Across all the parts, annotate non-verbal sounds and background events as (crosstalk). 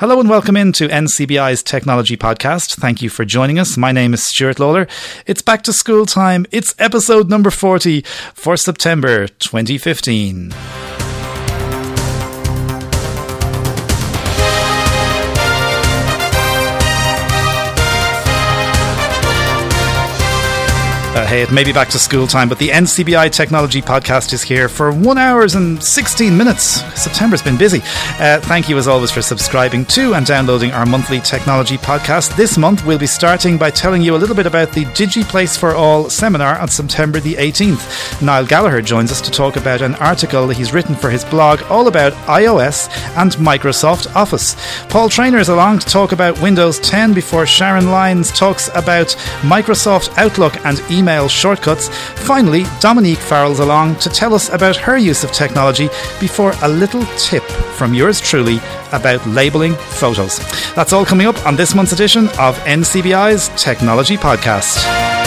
Hello and welcome into NCBI's Technology Podcast. Thank you for joining us. My name is Stuart Lawler. It's back to school time. It's episode number 40 for September 2015. Hey, it may be back to school time, but the NCBI Technology Podcast is here for one hours and 16 minutes. September's been busy. Uh, thank you, as always, for subscribing to and downloading our monthly technology podcast. This month, we'll be starting by telling you a little bit about the DigiPlace for All seminar on September the 18th. Niall Gallagher joins us to talk about an article he's written for his blog all about iOS and Microsoft Office. Paul Trainer is along to talk about Windows 10 before Sharon Lyons talks about Microsoft Outlook and email email shortcuts. Finally, Dominique Farrell's along to tell us about her use of technology before a little tip from yours truly about labeling photos. That's all coming up on this month's edition of NCBI's Technology Podcast.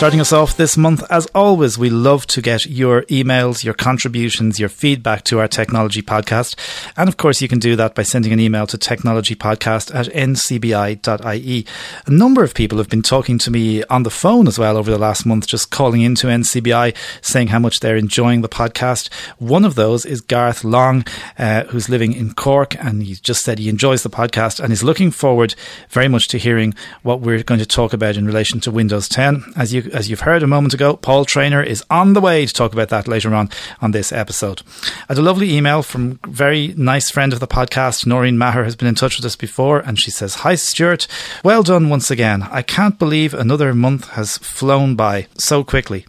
Starting us off this month, as always, we love to get your emails, your contributions, your feedback to our technology podcast. And of course, you can do that by sending an email to technologypodcast at ncbi.ie. A number of people have been talking to me on the phone as well over the last month, just calling into NCBI, saying how much they're enjoying the podcast. One of those is Garth Long, uh, who's living in Cork, and he just said he enjoys the podcast and is looking forward very much to hearing what we're going to talk about in relation to Windows 10. As you as you've heard a moment ago, Paul Trainer is on the way to talk about that later on on this episode. I had a lovely email from very nice friend of the podcast, Noreen Maher, has been in touch with us before, and she says, Hi, Stuart. Well done once again. I can't believe another month has flown by so quickly.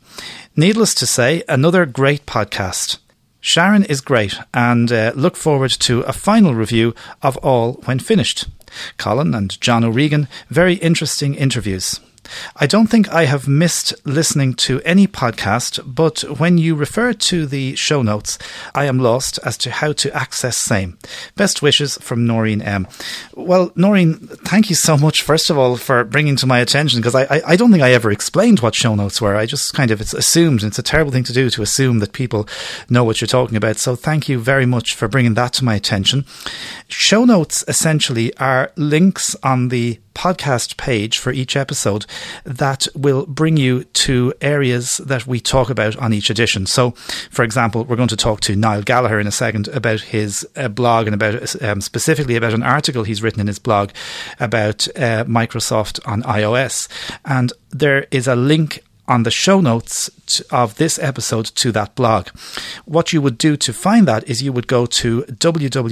Needless to say, another great podcast. Sharon is great and uh, look forward to a final review of all when finished. Colin and John O'Regan, very interesting interviews. I don't think I have missed listening to any podcast, but when you refer to the show notes, I am lost as to how to access same. Best wishes from Noreen M. Well, Noreen, thank you so much, first of all, for bringing to my attention, because I, I, I don't think I ever explained what show notes were. I just kind of it's assumed, it's a terrible thing to do to assume that people know what you're talking about. So thank you very much for bringing that to my attention. Show notes essentially are links on the podcast page for each episode that will bring you to areas that we talk about on each edition. So, for example, we're going to talk to Niall Gallagher in a second about his uh, blog and about um, specifically about an article he's written in his blog about uh, Microsoft on iOS. And there is a link on the show notes of this episode to that blog. What you would do to find that is you would go to www.ncbi.ie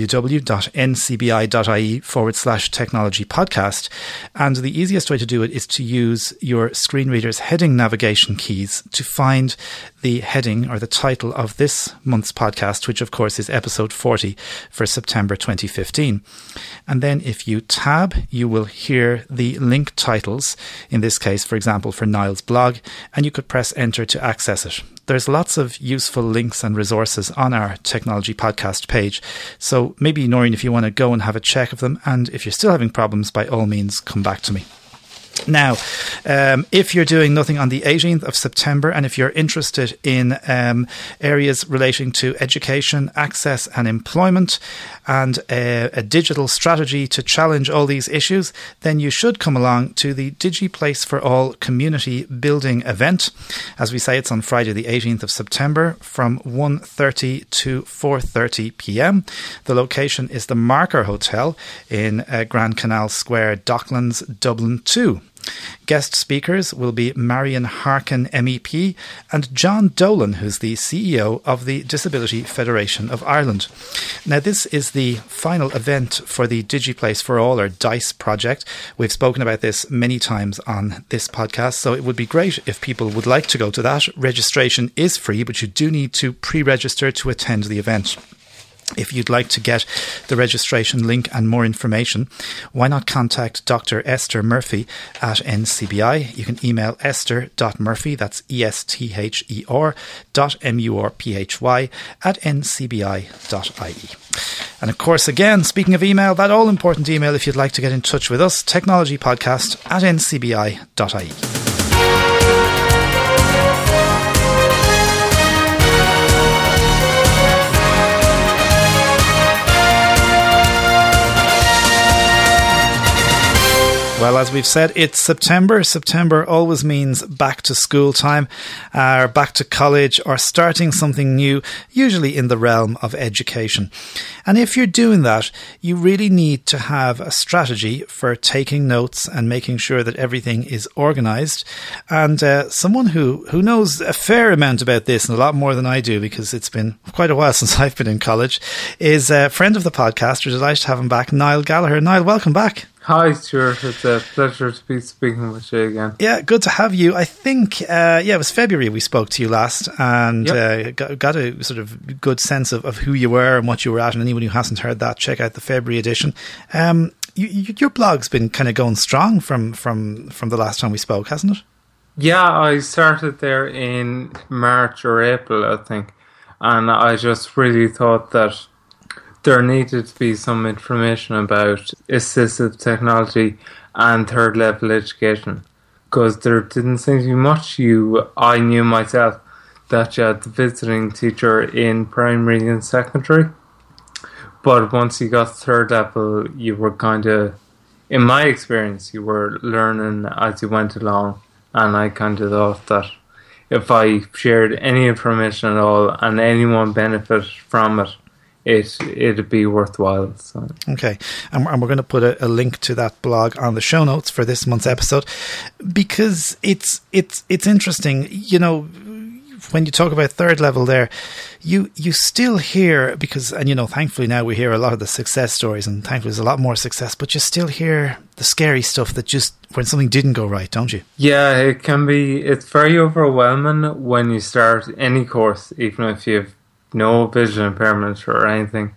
forward slash technology podcast. And the easiest way to do it is to use your screen reader's heading navigation keys to find the heading or the title of this month's podcast, which of course is episode 40 for September 2015. And then if you tab, you will hear the link titles, in this case, for example, for Niall's blog, and you could press enter to access it. There's lots of useful links and resources on our technology podcast page. So maybe, Noreen, if you want to go and have a check of them, and if you're still having problems, by all means, come back to me. Now, um, if you're doing nothing on the 18th of September and if you're interested in um, areas relating to education, access, and employment, and a, a, digital strategy to challenge all these issues, then you should come along to the DigiPlace for All community building event. As we say, it's on Friday, the 18th of September, from 1:30 to 4:30 p.m. The location is the Marker Hotel in uh, Grand Canal Square, Docklands, Dublin 2. Guest speakers will be Marian Harkin, MEP, and John Dolan, who's the CEO of the Disability Federation of Ireland. Now, this is the final event for the DigiPlace for All, or DICE project. We've spoken about this many times on this podcast, so it would be great if people would like to go to that. Registration is free, but you do need to pre register to attend the event. If you'd like to get the registration link and more information, why not contact Dr. Esther Murphy at NCBI? You can email esther.murphy, that's E S T H E R dot M U R P H Y at ncbi.ie. And of course, again, speaking of email, that all important email if you'd like to get in touch with us, technologypodcast at ncbi.ie. Well, as we've said, it's September. September always means back to school time, or back to college, or starting something new, usually in the realm of education. And if you're doing that, you really need to have a strategy for taking notes and making sure that everything is organized. And uh, someone who, who knows a fair amount about this and a lot more than I do, because it's been quite a while (laughs) since I've been in college, is a friend of the podcast. We're delighted to have him back, Niall Gallagher. Niall, welcome back. Hi, Stuart. It's a pleasure to be speaking with you again. Yeah, good to have you. I think, uh, yeah, it was February we spoke to you last and yep. uh, got, got, a sort of good sense of, of who you were and what you were at. And anyone who hasn't heard that, check out the February edition. Um, you, you, your blog's been kind of going strong from, from, from the last time we spoke, hasn't it? Yeah, I started there in March or April, I think. And I just really thought that there needed to be some information about assistive technology and third level education because there didn't seem to be much you I knew myself that you had the visiting teacher in primary and secondary. But once you got third level you were kind of in my experience you were learning as you went along and I kind of thought that if I shared any information at all and anyone benefited from it it it'd be worthwhile. So. Okay, and, and we're going to put a, a, link to that blog on the show notes for this month's episode because it's it's it's interesting. You know, when you talk about third level, there, you you still hear because and you know, thankfully now we hear a lot of the success stories, and thankfully there's a lot more success, but you still hear the scary stuff that just when something didn't go right, don't you? Yeah, it can be. It's very overwhelming when you start any course, even if you've no vision impairment or anything.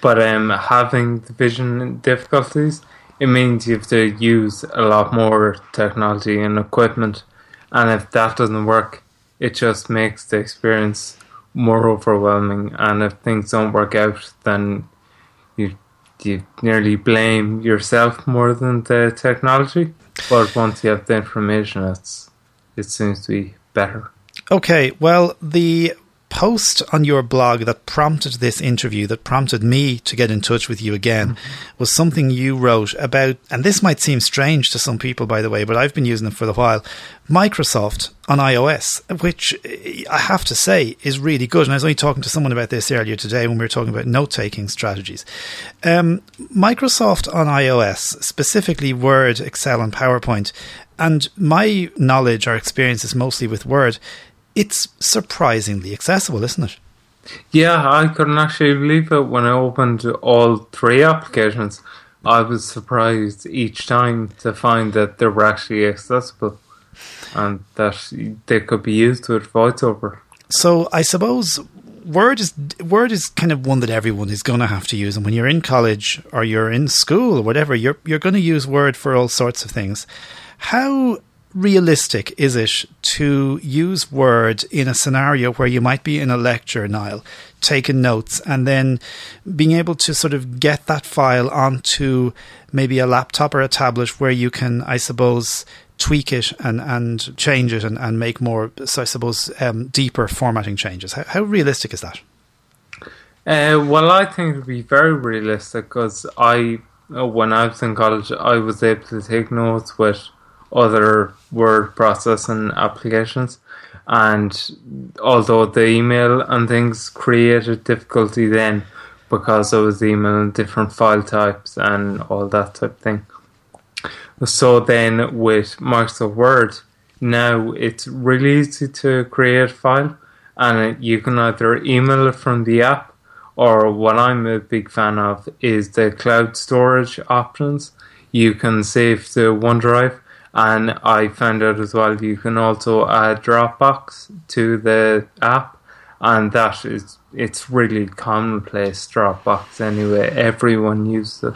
But um, having the vision difficulties, it means you have to use a lot more technology and equipment. And if that doesn't work, it just makes the experience more overwhelming. And if things don't work out, then you you nearly blame yourself more than the technology. But once you have the information, it's it seems to be better. Okay, well, the post on your blog that prompted this interview, that prompted me to get in touch with you again, mm-hmm. was something you wrote about, and this might seem strange to some people, by the way, but I've been using it for a while. Microsoft on iOS, which I have to say is really good. And I was only talking to someone about this earlier today when we were talking about note taking strategies. Um, Microsoft on iOS, specifically Word, Excel, and PowerPoint, and my knowledge or experience is mostly with Word it's surprisingly accessible, isn't it? Yeah, I couldn't actually believe it when I opened all three applications. I was surprised each time to find that they were actually accessible and that they could be used with voiceover. So I suppose Word is Word is kind of one that everyone is going to have to use, and when you're in college or you're in school or whatever, you're you're going to use Word for all sorts of things. How realistic is it to use Word in a scenario where you might be in a lecture, Niall, taking notes, and then being able to sort of get that file onto maybe a laptop or a tablet where you can, I suppose, tweak it and, and change it and, and make more, so I suppose, um, deeper formatting changes? How, how realistic is that? Uh, well, I think it would be very realistic because I, when I was in college, I was able to take notes with other word processing applications. And although the email and things created difficulty then because I was emailing different file types and all that type of thing. So then with Microsoft Word, now it's really easy to create a file and you can either email it from the app or what I'm a big fan of is the cloud storage options. You can save to OneDrive and I found out as well you can also add Dropbox to the app, and that is it's really commonplace Dropbox anyway. Everyone uses it.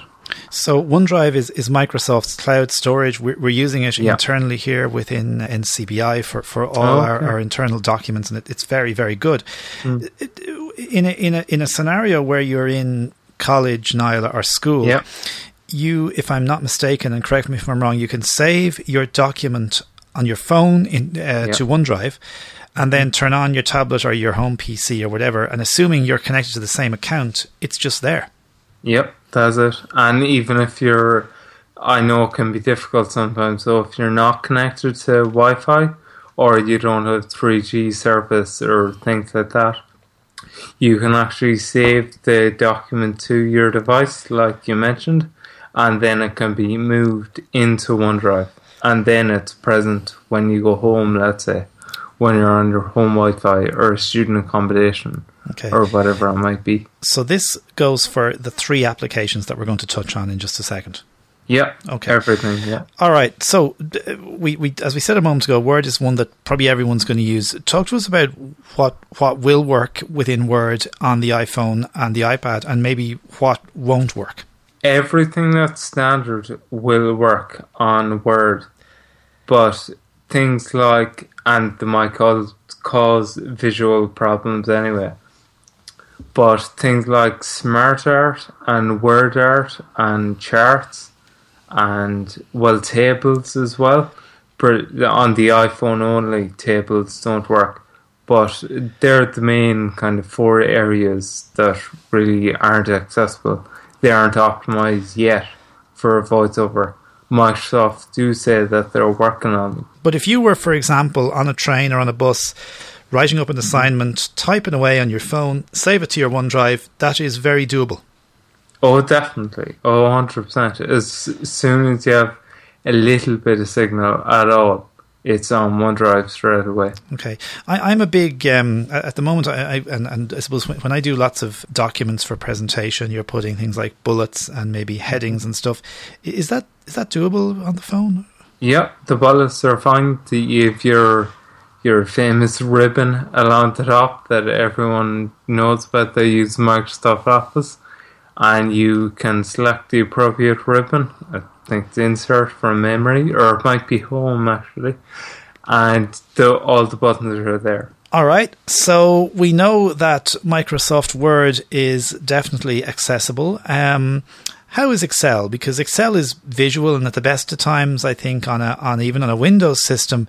So OneDrive is, is Microsoft's cloud storage. We're, we're using it yeah. internally here within NCBI for, for all oh, okay. our, our internal documents, and it, it's very very good. Mm. In a in a in a scenario where you're in college, Niall, or school, yeah you, if I'm not mistaken, and correct me if I'm wrong, you can save your document on your phone in, uh, yeah. to OneDrive and then turn on your tablet or your home PC or whatever. And assuming you're connected to the same account, it's just there. Yep, that's it. And even if you're, I know it can be difficult sometimes. So if you're not connected to Wi-Fi or you don't have 3G service or things like that, you can actually save the document to your device, like you mentioned, and then it can be moved into OneDrive, and then it's present when you go home. Let's say when you're on your home Wi-Fi or student accommodation. Okay. Or whatever it might be. So this goes for the three applications that we're going to touch on in just a second. Yeah. Okay. Everything. Yeah. All right. So we, we as we said a moment ago, Word is one that probably everyone's going to use. Talk to us about what what will work within Word on the iPhone and the iPad, and maybe what won't work. Everything that's standard will work on Word, but things like and they might cause cause visual problems anyway. But things like smart art and word art and charts and well tables as well. On the iPhone only, tables don't work. But they're the main kind of four areas that really aren't accessible. They aren't optimized yet for voiceover. Microsoft do say that they're working on them. But if you were, for example, on a train or on a bus, writing up an assignment, typing away on your phone, save it to your OneDrive, that is very doable. Oh, definitely. Oh, 100%. As soon as you have a little bit of signal at all, it's on OneDrive straight away. Okay, I, am a big um, at the moment. I, I and, and, I suppose when, when, I do lots of documents for presentation, you're putting things like bullets and maybe headings and stuff. Is that is that doable on the phone? Yeah, the bullets are fine. The, if your your famous ribbon along the top that everyone knows about, they use Microsoft Office and you can select the appropriate ribbon. It's insert from memory, or it might be home actually, and the, all the buttons are there. All right, so we know that Microsoft Word is definitely accessible. Um, how is Excel? Because Excel is visual, and at the best of times, I think on a on even on a Windows system,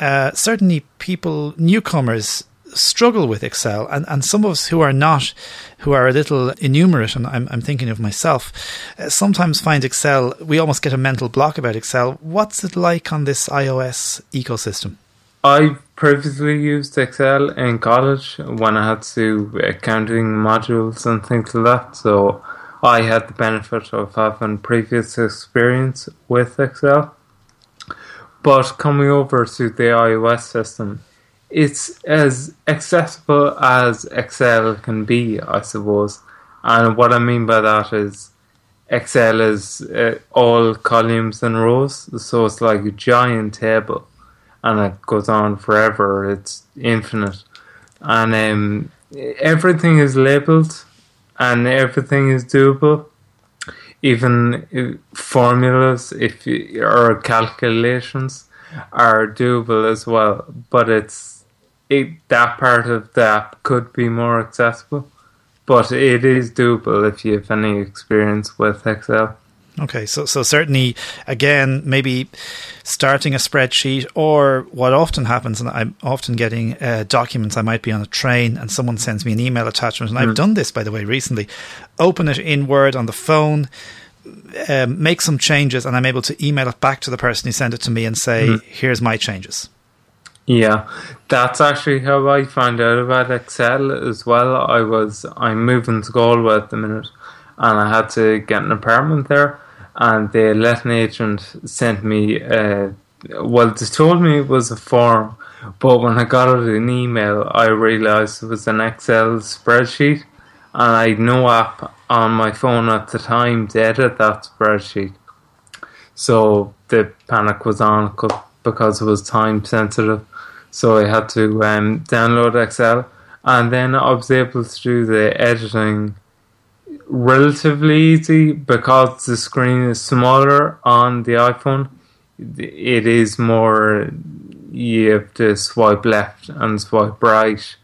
uh, certainly people newcomers struggle with Excel, and, and some of us who are not, who are a little innumerate, and I'm, I'm thinking of myself, uh, sometimes find Excel, we almost get a mental block about Excel. What's it like on this iOS ecosystem? I previously used Excel in college when I had to accounting modules and things like that, so I had the benefit of having previous experience with Excel. But coming over to the iOS system, it's as accessible as Excel can be, I suppose. And what I mean by that is Excel is uh, all columns and rows, so it's like a giant table, and it goes on forever. It's infinite, and um, everything is labeled, and everything is doable. Even uh, formulas, if you, or calculations, are doable as well. But it's it, that part of the app could be more accessible, but it is doable if you have any experience with Excel. Okay, so so certainly again maybe starting a spreadsheet or what often happens, and I'm often getting uh, documents. I might be on a train and someone sends me an email attachment, and mm. I've done this by the way recently. Open it in Word on the phone, um, make some changes, and I'm able to email it back to the person who sent it to me and say, mm. "Here's my changes." Yeah, that's actually how I found out about Excel as well. I was I'm moving to Galway at the minute, and I had to get an apartment there. And the letting agent sent me, uh, well, they told me it was a form, but when I got it in email, I realised it was an Excel spreadsheet, and I had no app on my phone at the time to edit that spreadsheet. So the panic was on because it was time sensitive so I had to um, download Excel, and then I was able to do the editing relatively easy because the screen is smaller on the iPhone. It is more you have to swipe left and swipe right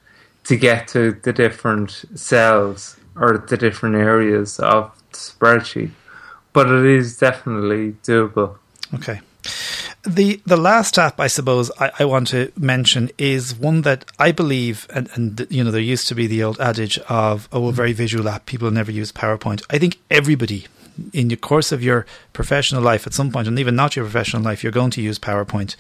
to get to the different cells or the different areas of the spreadsheet. But it is definitely doable. Okay. The the last app I suppose I, I, want to mention is one that I believe and, and you know there used to be the old adage of oh a very visual app people never use PowerPoint. I think everybody in the course of your professional life at some point and even not your professional life you're going to use PowerPoint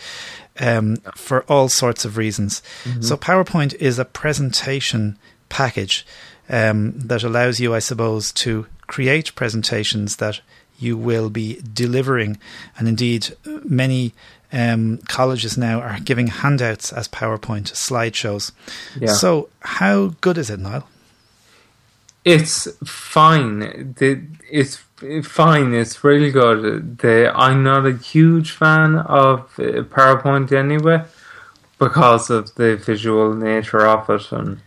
um, for all sorts of reasons. Mm-hmm. So PowerPoint is a presentation package um, that allows you I suppose to create presentations that you will be delivering. And indeed, many um, colleges now are giving handouts as PowerPoint slideshows. Yeah. So, how good is it, Niall? It's fine. it's fine. It's really good. The, I'm not a huge fan of uh, PowerPoint anyway because of the visual nature of it. And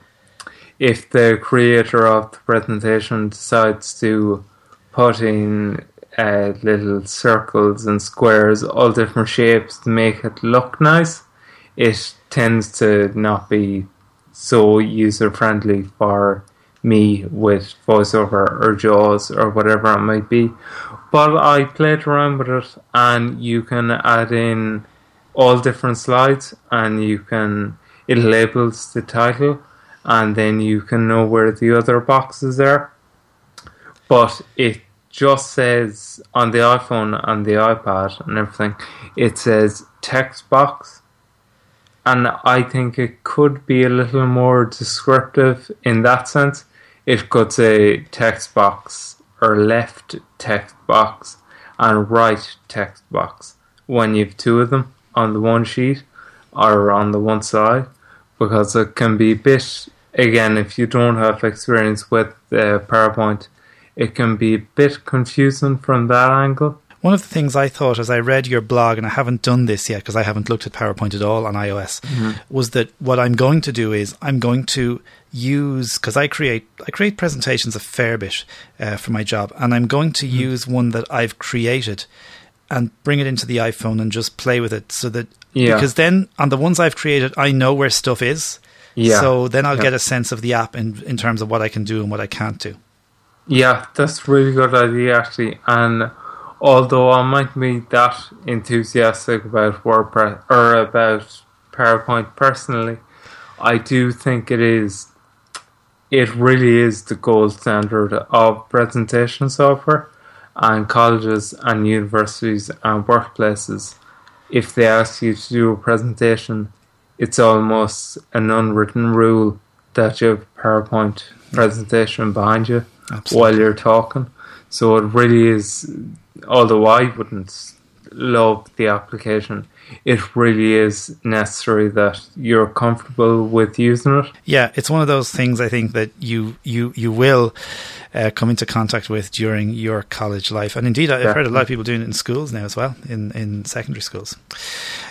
if the creator of the presentation decides to put in uh, little circles and squares, all different shapes to make it look nice, it tends to not be so user friendly for me with voiceover or JAWS or whatever it might be. But I played around with it, and you can add in all different slides, and you can it labels the title, and then you can know where the other boxes are. But it just says on the iPhone and the iPad and everything, it says text box. And I think it could be a little more descriptive in that sense. It could say text box or left text box and right text box when you've two of them on the one sheet or on the one side because it can be a bit again if you don't have experience with uh, PowerPoint it can be a bit confusing from that angle. One of the things I thought as I read your blog, and I haven't done this yet because I haven't looked at PowerPoint at all on iOS, mm-hmm. was that what I'm going to do is I'm going to use because I create I create presentations a fair bit uh, for my job, and I'm going to mm-hmm. use one that I've created and bring it into the iPhone and just play with it, so that yeah. because then on the ones I've created, I know where stuff is. Yeah. So then I'll yeah. get a sense of the app in in terms of what I can do and what I can't do. Yeah, that's a really good idea actually. And although I might be that enthusiastic about WordPress or about PowerPoint personally, I do think it is it really is the gold standard of presentation software and colleges and universities and workplaces if they ask you to do a presentation it's almost an unwritten rule that you have PowerPoint presentation behind you Absolutely. while you're talking. So it really is, although I wouldn't love the application, it really is necessary that you're comfortable with using it. Yeah, it's one of those things I think that you you you will uh, come into contact with during your college life, and indeed I've heard a lot of people doing it in schools now as well, in in secondary schools.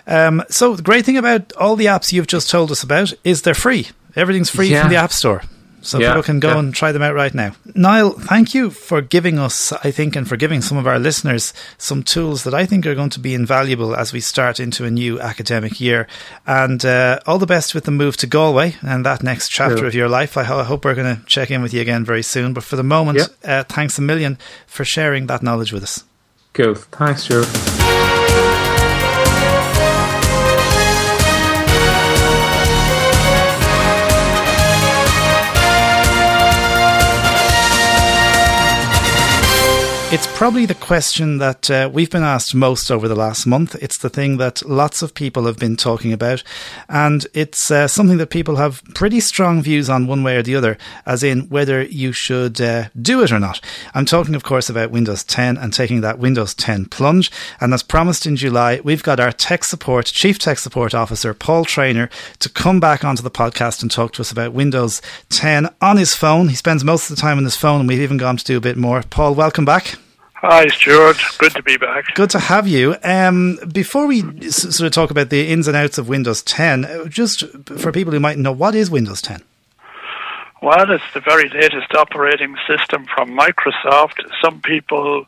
Um, so the great thing about all the apps you've just told us about is they're free. Everything's free yeah. from the App Store so yeah, people can go yeah. and try them out right now. Niall, thank you for giving us, I think, and for giving some of our listeners some tools that I think are going to be invaluable as we start into a new academic year. And uh, all the best with the move to Galway and that next chapter of your life. I, ho- I hope we're going to check in with you again very soon. But for the moment, uh, thanks a million for sharing that knowledge with us. Cool. Thanks, Joe. It's probably the question that uh, we've been asked most over the last month. It's the thing that lots of people have been talking about, and it's uh, something that people have pretty strong views on one way or the other, as in whether you should uh, do it or not. I'm talking, of course, about Windows 10 and taking that Windows 10 plunge. And as promised in July, we've got our tech support, Chief Tech Support Officer, Paul Trainer, to come back onto the podcast and talk to us about Windows 10 on his phone. He spends most of the time on his phone, and we've even gone to do a bit more. Paul, welcome back. Hi, Stuart. Good to be back. Good to have you. Um, before we s- sort of talk about the ins and outs of Windows 10, uh, just for people who might know, what is Windows 10? Well, it's the very latest operating system from Microsoft. Some people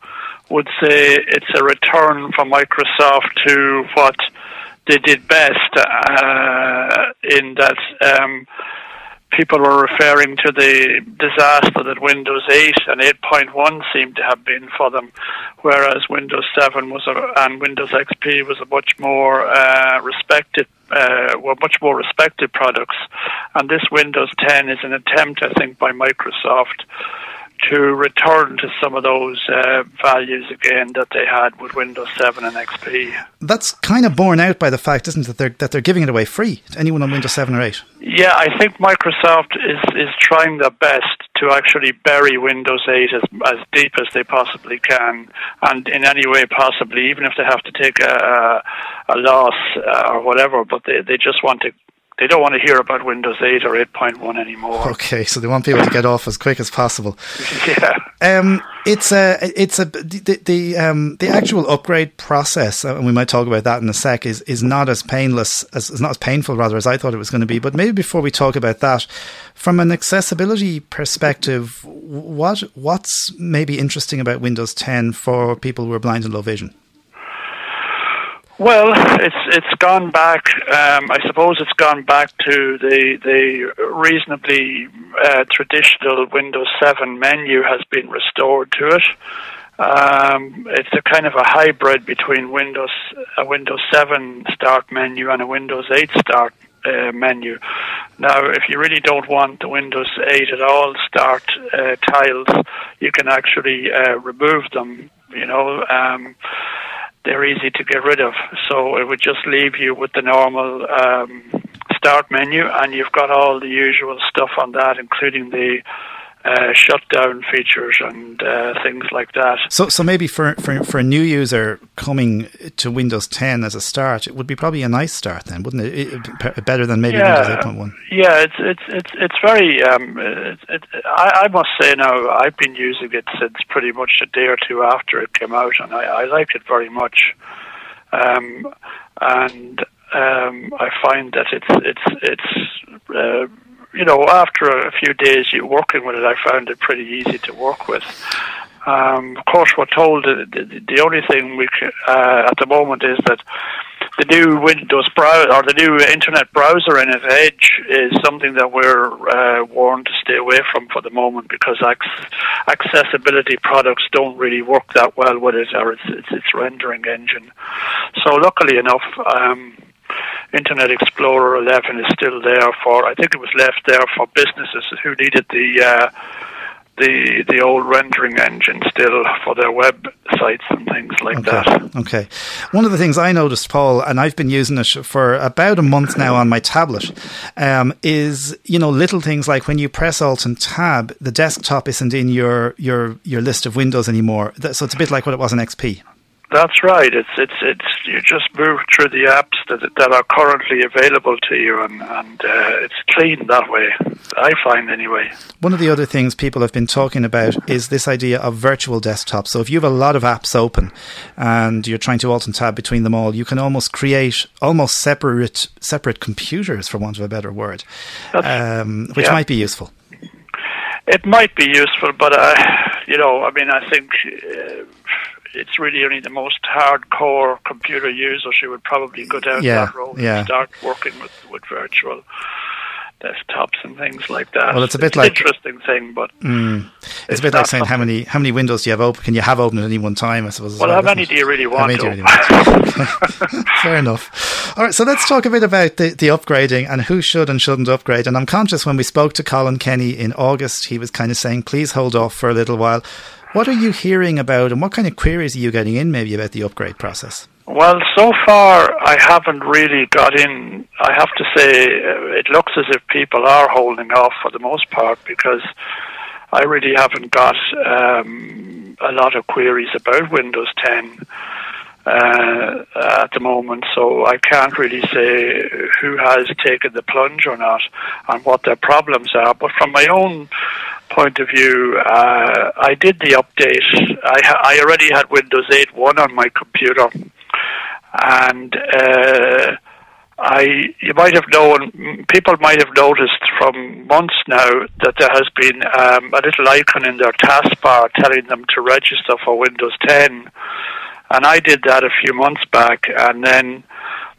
would say it's a return from Microsoft to what they did best uh, in that um, people were referring to the disaster that Windows 8 and 8.1 seemed to have been for them, whereas Windows 7 was a, and Windows XP was a much more uh, respected uh, were much more respected products. And this Windows 10 is an attempt, I think, by Microsoft to return to some of those uh, values again that they had with Windows 7 and XP. That's kind of borne out by the fact, isn't it, that they're, that they're giving it away free to anyone on Windows 7 or 8? Yeah, I think Microsoft is, is trying their best to actually bury Windows 8 as, as deep as they possibly can, and in any way possibly, even if they have to take a, a loss uh, or whatever, but they, they just want to they don't want to hear about Windows 8 or 8.1 anymore. (laughs) Okay, so they want people to get off as quick as possible. (laughs) yeah. Um, it's a, it's a, the, the, um, the actual upgrade process, uh, and we might talk about that in a sec, is, is not as painless, as, is not as painful rather as I thought it was going to be. But maybe before we talk about that, from an accessibility perspective, what, what's maybe interesting about Windows 10 for people who are blind and low vision? Well, it's it's gone back. Um, I suppose it's gone back to the the reasonably uh, traditional Windows 7 menu has been restored to it. Um, it's a kind of a hybrid between Windows a Windows 7 start menu and a Windows 8 start uh, menu. Now, if you really don't want the Windows 8 at all start uh, tiles, you can actually uh, remove them. You know. Um, they're easy to get rid of. So it would just leave you with the normal um, start menu, and you've got all the usual stuff on that, including the uh, shutdown features and uh, things like that. So, so maybe for, for for a new user coming to Windows 10 as a start, it would be probably a nice start then, wouldn't it? it, it better than maybe yeah, Windows 8.1. Yeah, it's it's it's it's very. Um, it, it, I, I must say now, I've been using it since pretty much a day or two after it came out, and I, I like it very much. Um, and um, I find that it's it's it's. Uh, you know, after a few days working with it, I found it pretty easy to work with. Um, of course, we're told the, the only thing we uh, at the moment is that the new Windows browser or the new Internet browser in Edge, is something that we're uh, warned to stay away from for the moment because ac- accessibility products don't really work that well with it or its, its, its rendering engine. So, luckily enough. Um, Internet Explorer 11 is still there for. I think it was left there for businesses who needed the uh, the the old rendering engine still for their websites and things like okay. that. Okay. One of the things I noticed, Paul, and I've been using it for about a month now on my tablet, um, is you know little things like when you press Alt and Tab, the desktop isn't in your your your list of windows anymore. So it's a bit like what it was in XP. That's right. It's it's it's you just move through the apps that that are currently available to you, and and uh, it's clean that way. I find anyway. One of the other things people have been talking about is this idea of virtual desktop. So if you have a lot of apps open and you're trying to alt and tab between them all, you can almost create almost separate separate computers, for want of a better word, um, which yeah. might be useful. It might be useful, but uh, you know, I mean, I think. Uh, it's really only the most hardcore computer users who would probably go down yeah, that road yeah. and start working with, with virtual desktops and things like that. Well, it's a bit it's like interesting thing, but mm, it's, it's, a bit like saying how many how many windows do you have open? Can you have open at any one time? I suppose. Well, well how many do you really want? You really want? (laughs) Fair enough. All right, so let's talk a bit about the, the upgrading and who should and shouldn't upgrade. And I'm conscious when we spoke to Colin Kenny in August, he was kind of saying, "Please hold off for a little while." What are you hearing about, and what kind of queries are you getting in maybe about the upgrade process? Well, so far I haven't really got in. I have to say, uh, it looks as if people are holding off for the most part because I really haven't got um, a lot of queries about Windows 10 uh, at the moment, so I can't really say who has taken the plunge or not and what their problems are. But from my own point of view, uh, I did the update. I, ha- I already had Windows 8.1 on my computer, and uh, I you might have known people might have noticed from months now that there has been um, a little icon in their taskbar telling them to register for Windows 10, and I did that a few months back, and then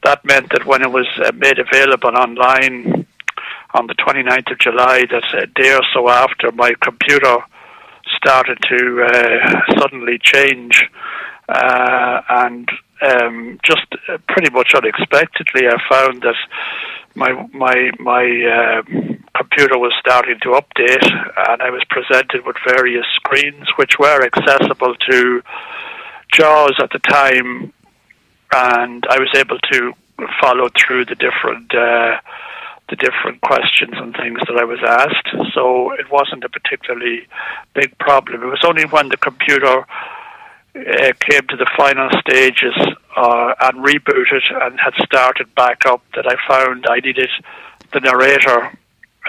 that meant that when it was uh, made available online on the 29th of July that a day or so after my computer started to uh, suddenly change. Uh, and um, just uh, pretty much unexpectedly I found that my my my uh, computer was starting to update and I was presented with various screens which were accessible to JAWS at the time and I was able to follow through the different uh, the different questions and things that I was asked. So it wasn't a particularly big problem. It was only when the computer uh, came to the final stages uh, and rebooted and had started back up that I found I needed the narrator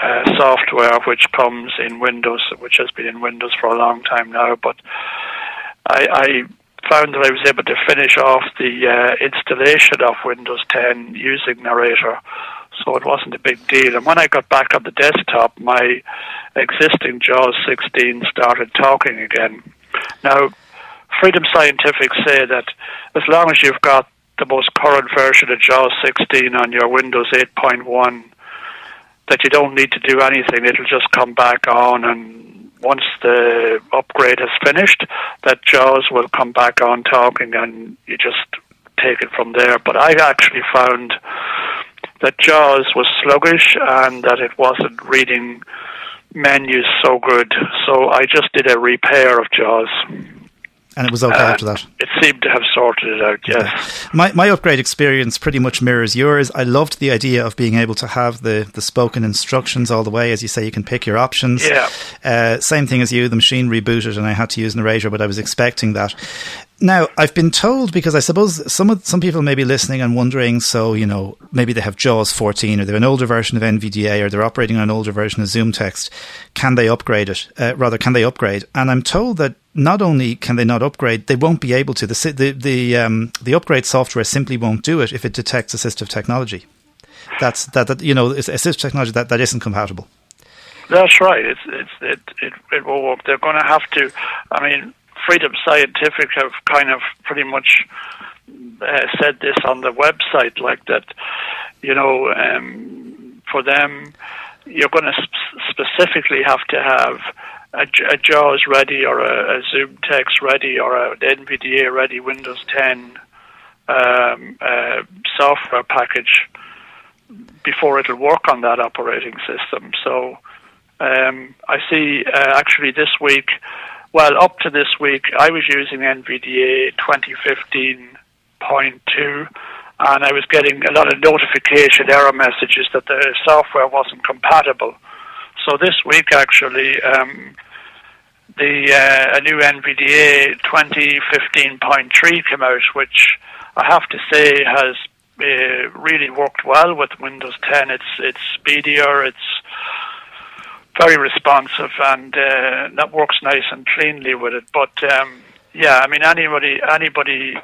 uh, software, which comes in Windows, which has been in Windows for a long time now. But I, I found that I was able to finish off the uh, installation of Windows 10 using Narrator, so it wasn't a big deal. And when I got back on the desktop, my existing JAWS 16 started talking again. Now, Freedom Scientific say that as long as you've got the most current version of JAWS 16 on your Windows 8.1, that you don't need to do anything. It'll just come back on and once the upgrade is finished, that JAWS will come back on talking and you just take it from there. But I actually found that JAWS was sluggish and that it wasn't reading menus so good. So I just did a repair of JAWS and it was okay uh, after that. It seemed to have sorted it out. Yes. My my upgrade experience pretty much mirrors yours. I loved the idea of being able to have the the spoken instructions all the way. As you say, you can pick your options. Yeah. Uh, same thing as you. The machine rebooted, and I had to use narrator, but I was expecting that. Now, I've been told because I suppose some of, some people may be listening and wondering. So you know, maybe they have JAWS 14, or they have an older version of NVDA, or they're operating on an older version of ZoomText. Can they upgrade it? Uh, rather, can they upgrade? And I'm told that not only can they not upgrade, they won't be able to. The the the, um, the upgrade software simply won't do it if it detects assistive technology. That's that, that you know assistive technology that, that isn't compatible. That's right. It's it's it it, it will work. They're going to have to. I mean, Freedom Scientific have kind of pretty much uh, said this on the website, like that. You know, um, for them, you're going to sp- specifically have to have a, a JAWS ready or a, a ZoomText ready or an NVDA ready Windows 10 um, uh, software package before it'll work on that operating system. So um, I see uh, actually this week well, up to this week, I was using NVDA 2015.2, and I was getting a lot of notification error messages that the software wasn't compatible. So this week, actually, um, the uh, a new NVDA 2015.3 came out, which I have to say has uh, really worked well with Windows 10. It's it's speedier. It's very responsive, and uh, that works nice and cleanly with it. But um, yeah, I mean, anybody anybody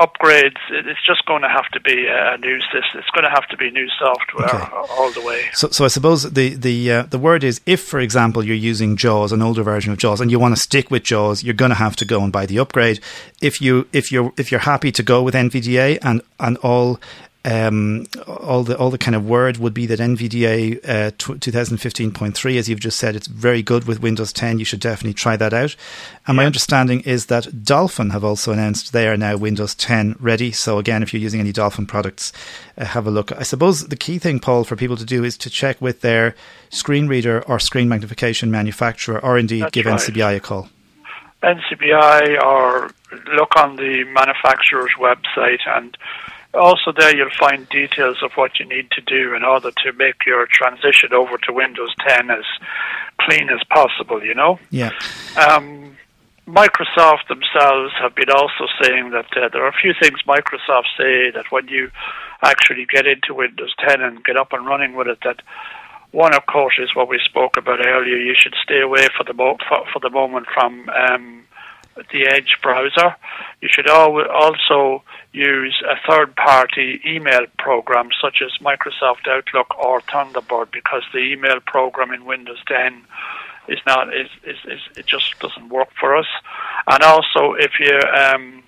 upgrades, it's just going to have to be a new system. It's going to have to be new software okay. all the way. So, so I suppose the the uh, the word is if, for example, you're using JAWS, an older version of JAWS, and you want to stick with JAWS, you're going to have to go and buy the upgrade. If you if you're if you're happy to go with NVDA and and all um, all the all the kind of word would be that NVDA uh, 2015.3, as you've just said, it's very good with Windows 10. You should definitely try that out. And yeah. my understanding is that Dolphin have also announced they are now Windows 10 ready. So again, if you're using any Dolphin products, uh, have a look. I suppose the key thing, Paul, for people to do is to check with their screen reader or screen magnification manufacturer, or indeed That's give right. NCBI a call. NCBI or look on the manufacturer's website and also, there you'll find details of what you need to do in order to make your transition over to Windows 10 as clean as possible. You know. Yeah. Um, Microsoft themselves have been also saying that uh, there are a few things Microsoft say that when you actually get into Windows 10 and get up and running with it, that one, of course, is what we spoke about earlier. You should stay away for the mo- for, for the moment from um, the Edge browser. You should also use a third party email program such as Microsoft Outlook or Thunderbird because the email program in Windows 10 is not is, is, is it just doesn't work for us. And also if you um,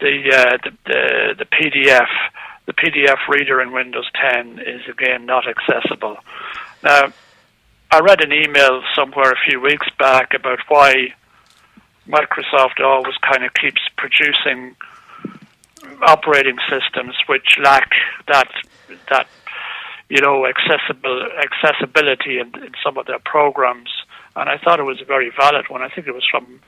the, uh, the, the the PDF the PDF reader in Windows 10 is again not accessible. Now, I read an email somewhere a few weeks back about why Microsoft always kind of keeps producing operating systems which lack that that you know accessible accessibility in, in some of their programs. And I thought it was a very valid one. I think it was from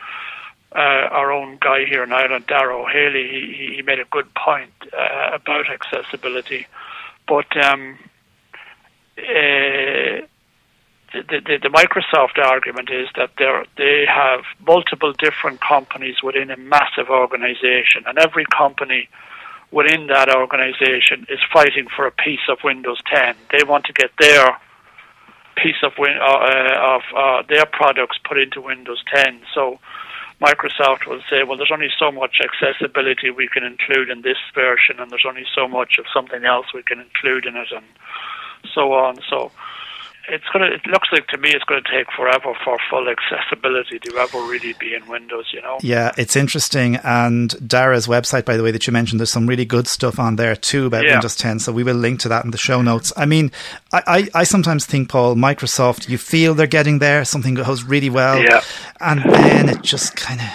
uh, our own guy here in Ireland, Darrow Haley. He, he made a good point uh, about accessibility, but um, uh, the, the, the, Microsoft argument is that they have multiple different companies within a massive organization, and every company within that organization is fighting for a piece of Windows 10. They want to get their piece of win- uh, uh, of uh, their products put into Windows 10. So Microsoft will say, well, there's only so much accessibility we can include in this version, and there's only so much of something else we can include in it, and so on. So it's going to. It looks like to me it's going to take forever for full accessibility to ever really be in Windows. You know. Yeah, it's interesting. And Dara's website, by the way, that you mentioned, there's some really good stuff on there too about yeah. Windows 10. So we will link to that in the show notes. I mean, I, I, I sometimes think, Paul, Microsoft, you feel they're getting there. Something goes really well, yeah. and then it just kind of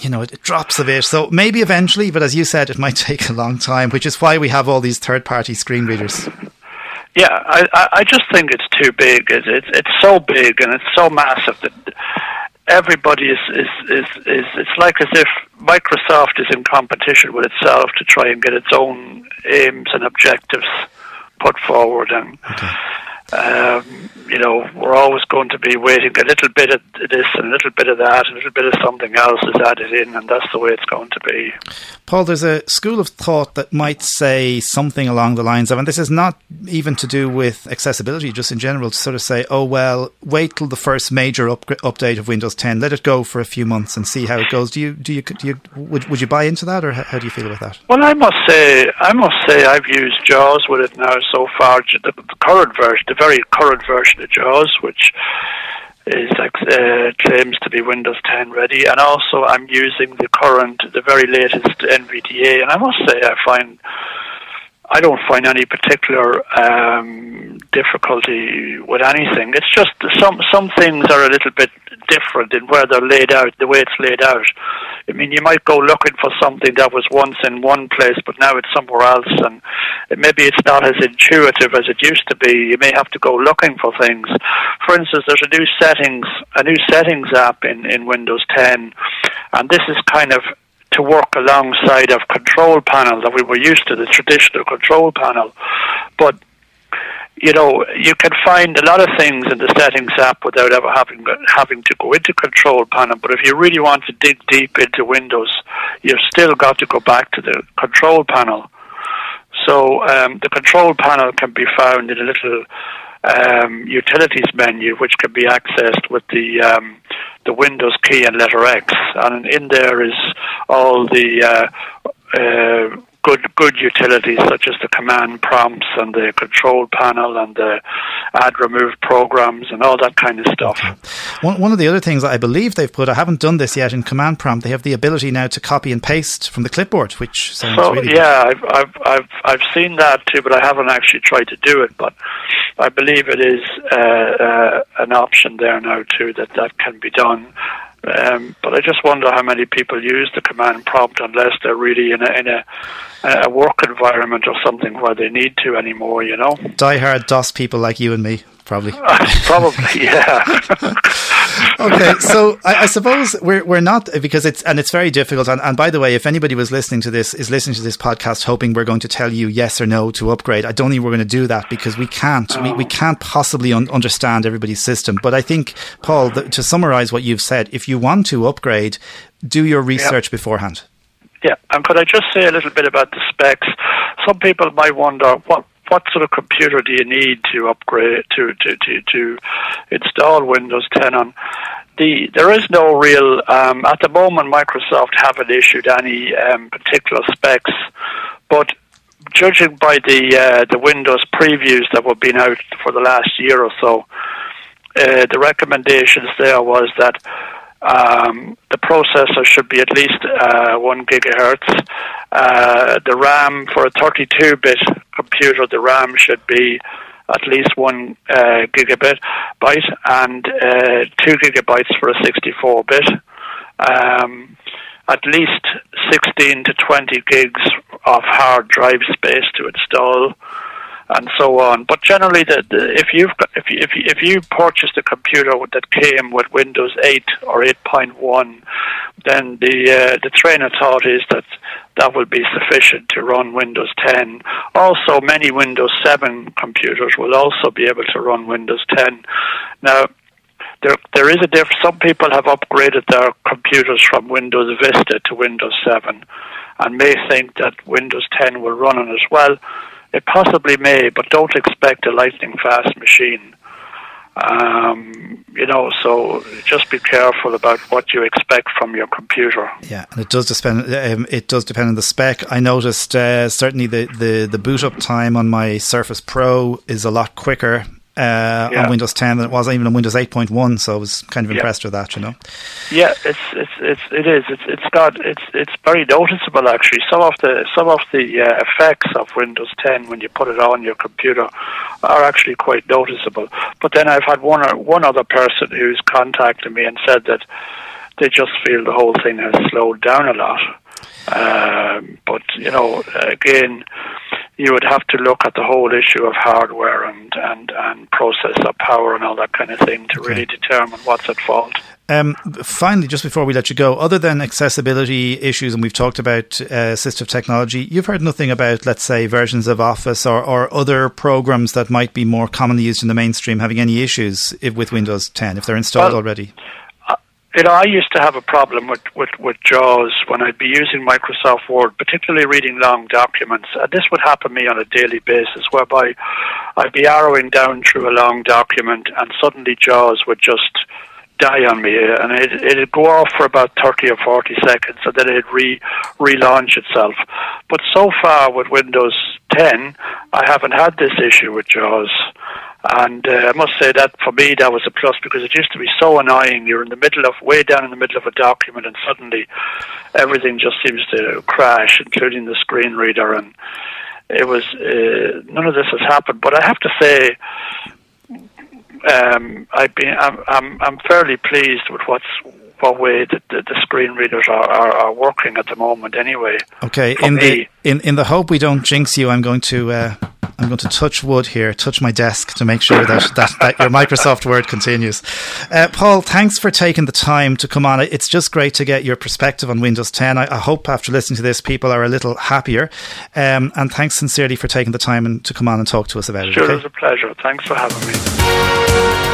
you know, it drops a bit. So maybe eventually, but as you said, it might (laughs) take a long time, which is why we have all these third party screen readers. Yeah, I, I just think it's too big. It's, it's it's so big and it's so massive that everybody is, is is is it's like as if Microsoft is in competition with itself to try and get its own aims and objectives put forward and. Okay um, you know, we're always going to be waiting a little bit of this and a little bit of that, and a little bit of something else is added in, and that's the way it's going to be. Paul, there's a school of thought that might say something along the lines of, and this is not even to do with accessibility, just in general, to sort of say, oh, well, wait till the first major up- update of Windows 10, let it go for a few months and see how it goes. Do you, do you, do you would, would you buy into that, or how, how do you feel about that? Well, I must say, I must say, I've used JAWS with it now so far. The, the current version, the very current version of JAWS, which is uh, claims to be Windows 10 ready, and also I'm using the current, the very latest NVDA, and I must say I find I don't find any particular um, difficulty with anything. It's just some some things are a little bit different in where they're laid out, the way it's laid out. I mean, you might go looking for something that was once in one place, but now it's somewhere else, and maybe it's not as intuitive as it used to be. You may have to go looking for things. For instance, there's a new settings, a new settings app in in Windows 10, and this is kind of to work alongside of control panel that we were used to, the traditional control panel. But you know, you can find a lot of things in the settings app without ever having having to go into control panel. But if you really want to dig deep into Windows, you've still got to go back to the control panel. So um, the control panel can be found in a little um, utilities menu, which can be accessed with the um, the Windows key and letter X, and in there is all the uh, uh, good good utilities such as the command prompts and the control panel and the add remove programs and all that kind of stuff. One, one of the other things I believe they've put, I haven't done this yet in command prompt, they have the ability now to copy and paste from the clipboard, which sounds so, really yeah, I've, I've I've I've seen that too, but I haven't actually tried to do it. But I believe it is uh, uh, an option there now too that that can be done. Um, but I just wonder how many people use the command prompt unless they're really in a, in a, a work environment or something where they need to anymore, you know? Die hard DOS people like you and me probably. (laughs) probably, yeah. (laughs) okay, so I, I, suppose we're we're not because it's and it's very difficult. And, and by the way, if anybody was listening to this is listening to this podcast hoping we're going to tell you yes or no to upgrade, I don't think we're going to do that because we can't. We, we can't possibly un- understand everybody's system. But I think, Paul, to summarize what you've said, if you want to upgrade, do your research yep. beforehand. Yeah, and could I just say a little bit about the specs? Some people might wonder what what sort of computer do you need to upgrade to to to, to install Windows 10 on? The, there is no real um, at the moment. Microsoft haven't issued any um, particular specs, but judging by the uh, the Windows previews that were being out for the last year or so, uh, the recommendations there was that Um, the processor should be at least uh, one gigahertz. Uh, the RAM for a 32-bit computer, the RAM should be at least one uh, gigabit byte and uh, two gigabytes for a 64-bit. Um, at least 16 to 20 gigs of hard drive space to install and so on. But generally, the, the, if you've got, if you, if you, if you purchased a computer that came with Windows 8 or 8.1, then the uh, the train thought is that that will be sufficient to run Windows 10. Also, many Windows 7 computers will also be able to run Windows 10. Now, there there is a difference. Some people have upgraded their computers from Windows Vista to Windows 7, and may think that Windows 10 will run on as well. It possibly may, but don't expect a lightning fast machine. Um, you know, so just be careful about what you expect from your computer. Yeah, and it does depend. Um, it does depend on the spec. I noticed uh, certainly the, the the boot up time on my Surface Pro is a lot quicker uh, yeah. on Windows 10 than it was even on Windows 8.1. So I was kind of impressed yeah. with that, you know. Yeah, it's it's it's it is it's it's got it's it's very noticeable actually. Some of the some of the uh, effects of Windows 10 when you put it on your computer are actually quite noticeable. But then I've had one one other person who's contacted me and said that they just feel the whole thing has slowed down a lot. Um, but you know, again, you would have to look at the whole issue of hardware and, and, and processor power and all that kind of thing to okay. really determine what's at fault. Um, finally, just before we let you go, other than accessibility issues, and we've talked about uh, assistive technology, you've heard nothing about, let's say, versions of Office or, or other programs that might be more commonly used in the mainstream having any issues if, with Windows 10 if they're installed well, already? You know, I used to have a problem with, with, with JAWS when I'd be using Microsoft Word, particularly reading long documents. And this would happen to me on a daily basis, whereby I'd be arrowing down through a long document and suddenly JAWS would just die on me and it, it'd go off for about 30 or 40 seconds and then it'd re, relaunch itself. But so far with Windows 10, I haven't had this issue with JAWS. And uh, I must say that for me that was a plus because it used to be so annoying. You're in the middle of way down in the middle of a document, and suddenly everything just seems to crash, including the screen reader. And it was uh, none of this has happened. But I have to say, um, I've been I'm, I'm I'm fairly pleased with what's what way the, the, the screen readers are, are, are, working at the moment. Anyway, okay. In me. the in in the hope we don't jinx you, I'm going to. Uh I'm going to touch wood here, touch my desk to make sure that, that, that your Microsoft Word continues. Uh, Paul, thanks for taking the time to come on. It's just great to get your perspective on Windows 10. I, I hope after listening to this, people are a little happier. Um, and thanks sincerely for taking the time and to come on and talk to us about it. Sure, okay? it was a pleasure. Thanks for having me.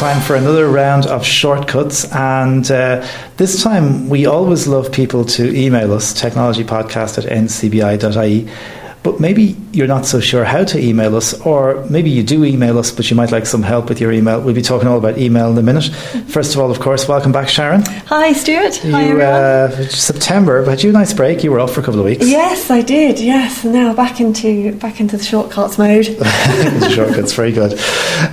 Time for another round of shortcuts. And uh, this time, we always love people to email us, technologypodcast at ncbi.ie but maybe you're not so sure how to email us, or maybe you do email us, but you might like some help with your email. We'll be talking all about email in a minute. First of all, of course, welcome back, Sharon. Hi, Stuart. You, Hi, everyone. Uh, September, but you a nice break. You were off for a couple of weeks. Yes, I did. Yes, now back into back into the shortcuts mode. (laughs) shortcuts, very good.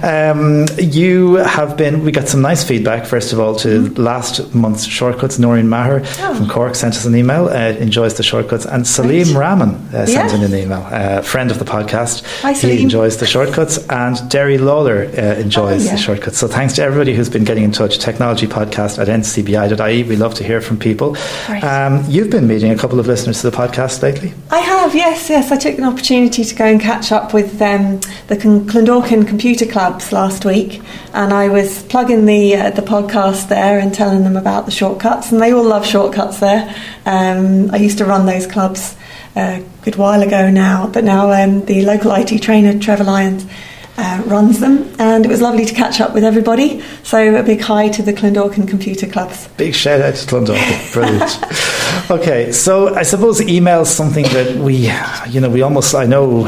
Um, you have been. We got some nice feedback. First of all, to mm-hmm. last month's shortcuts. Noreen Maher oh. from Cork sent us an email. Uh, enjoys the shortcuts, and Salim right. Rahman uh, sent in an email. Uh, friend of the podcast. Hi, he enjoys the shortcuts, and Derry Lawler uh, enjoys oh, yeah. the shortcuts. So thanks to everybody who's been getting in touch. Technology podcast at ncbi.ie. We love to hear from people. Right. Um, you've been meeting a couple of listeners to the podcast lately. I have, yes, yes. I took an opportunity to go and catch up with um, the Clondalkin Computer Clubs last week, and I was plugging the uh, the podcast there and telling them about the shortcuts, and they all love shortcuts there. Um, I used to run those clubs a good while ago now, but now um, the local IT trainer, Trevor Lyons, uh, runs them, and it was lovely to catch up with everybody. So a big hi to the Clondalkin Computer Clubs. Big shout out to Clondalkin. Brilliant. okay, so I suppose email is something that we, you know, we almost, I know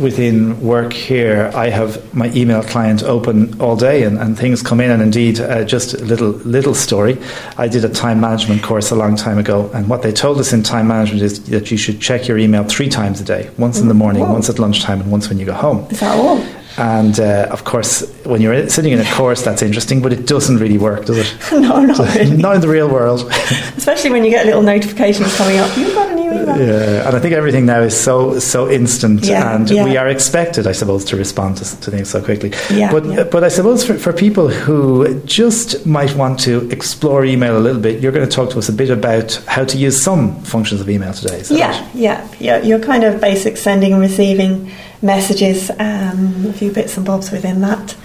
within work here, I have my email client open all day and, and things come in. And indeed, uh, just a little, little story. I did a time management course a long time ago, and what they told us in time management is that you should check your email three times a day once in the morning, Whoa. once at lunchtime, and once when you go home. Is that all? And uh, of course, when you're sitting in a course, that's interesting, but it doesn't really work, does it? (laughs) no, not really. Not in the real world. (laughs) Especially when you get little notifications coming up. You've got a new email. Yeah, and I think everything now is so so instant, Yeah, and yeah. we are expected, I suppose, to respond to, to things so quickly. Yeah, but yeah. but I suppose for, for people who just might want to explore email a little bit, you're going to talk to us a bit about how to use some functions of email today. Yeah, right? yeah, yeah. Your kind of basic sending and receiving messages, um, a few bits and bobs within that,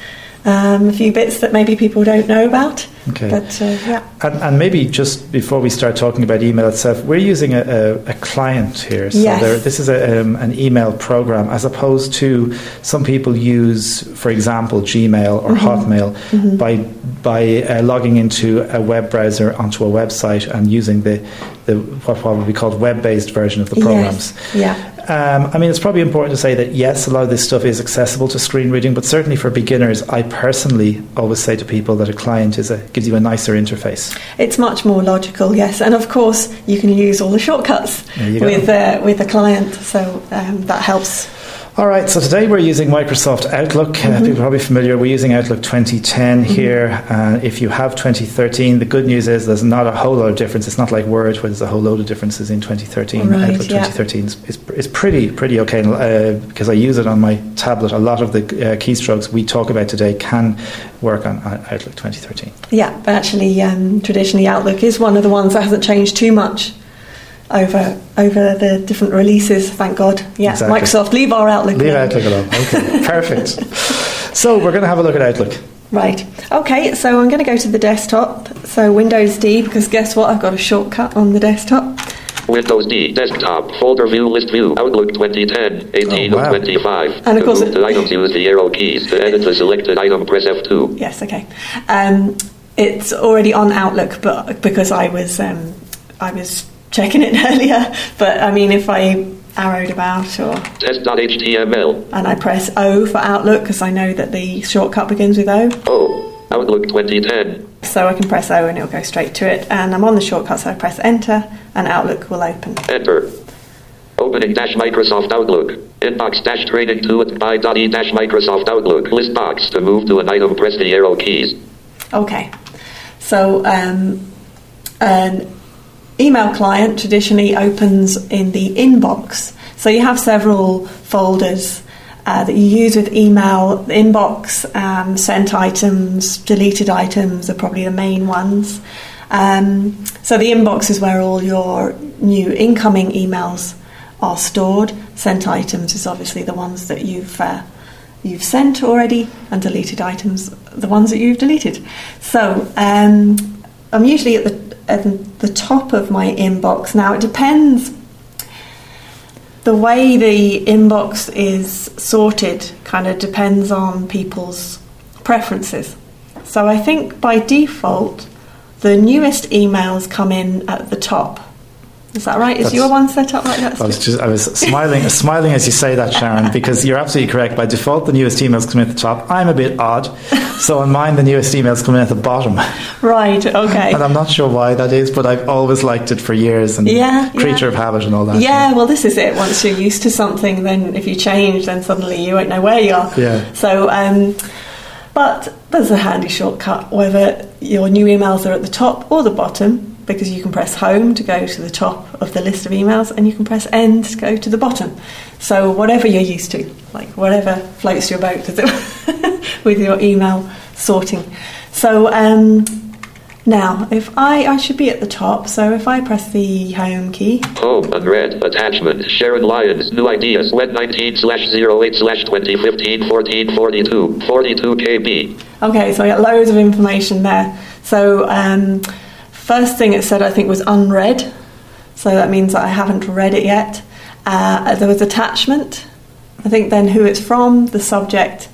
um, a few bits that maybe people don't know about. Okay. But uh, yeah, And, and maybe just before we start talking about email itself, we're using a, a, a client here. So Yes. there, this is a, um, an email program as opposed to some people use, for example, Gmail or Hotmail by, by uh, logging into a web browser onto a website and using the, the what, what would be called web based version of the programs. yes, yeah. Um, I mean, it's probably important to say that yes, a lot of this stuff is accessible to screen reading, but certainly for beginners, I personally always say to people that a client is a, gives you a nicer interface. It's much more logical, yes, and of course you can use all the shortcuts There you go. with uh, with the client, so um, that helps. All right, so today we're using Microsoft Outlook. Uh, people are probably familiar. We're using Outlook 2010 here. Uh, if you have 2013, the good news is there's not a whole lot of difference. It's not like Word, where there's a whole load of differences in 2013. Right, Outlook yeah. 2013 is, is, is pretty pretty okay uh, because I use it on my tablet. A lot of the uh, keystrokes we talk about today can work on uh, Outlook 2013. Yeah, but actually, um, traditionally Outlook is one of the ones that hasn't changed too much over over the different releases. Thank God. Yeah, Exactly. Microsoft leave our Outlook. Leave alone. Outlook alone. Okay, (laughs) perfect. So we're going to have a look at Outlook. Right. Okay, so I'm going to go to the desktop. So Windows D, because guess what? I've got a shortcut on the desktop. Windows D, desktop, folder view, list view, Outlook 2010, 18 Oh, wow. of 25. And of to course move it- to items, use the arrow keys. To edit the selected item, press F2. Yes, okay. Um, it's already on Outlook, but because I was um, I was checking it (laughs) earlier. But I mean, if I arrowed about or Test.html. and I press O for Outlook because I know that the shortcut begins with O, Oh, Outlook 2010. so I can press O and it'll go straight to it. And I'm on the shortcut, so I press Enter, and Outlook will open. Enter. Opening dash Microsoft Outlook. Inbox dash training to it by dot e dash Microsoft Outlook. List box. To move to an item, press the arrow keys. Okay. So um, an email client traditionally opens in the inbox. So you have several folders uh, that you use with email. Inbox, um, sent items, deleted items are probably the main ones. Um, so the inbox is where all your new incoming emails are stored. Sent items is obviously the ones that you've uh, you've sent already, and deleted items the ones that you've deleted. So um, I'm usually at the at the top of my inbox now. It depends. The way the inbox is sorted kind of depends on people's preferences. So I think by default, the newest emails come in at the top. Is that right? Is That's- your one set up like that? I was just I was smiling (laughs) smiling as you say that, Sharon, because you're absolutely correct. By default, the newest emails come in at the top. I'm a bit odd, so on mine the newest emails come in at the bottom, right. Okay. and I'm not sure why that is, but I've always liked it for years and Yeah, creature yeah. of habit and all that. Yeah, well, this is it. Once you're used to something, then if you change, then suddenly you won't know where you are. Yeah. So, um, but there's a handy shortcut whether your new emails are at the top or the bottom, because you can press home to go to the top of the list of emails, and you can press end to go to the bottom. So, whatever you're used to, like whatever floats your boat with (laughs) your email sorting. So, um, now if I I should be at the top. So if I press the home key. Home, unread, attachment, Sharon Lyons, new ideas, web 19 slash 08 slash 2015 14 42, 42 KB. Okay, so I got loads of information there. So, um, first thing it said I think was unread. So that means that I haven't read it yet. Uh, there was attachment. I think then who it's from, the subject,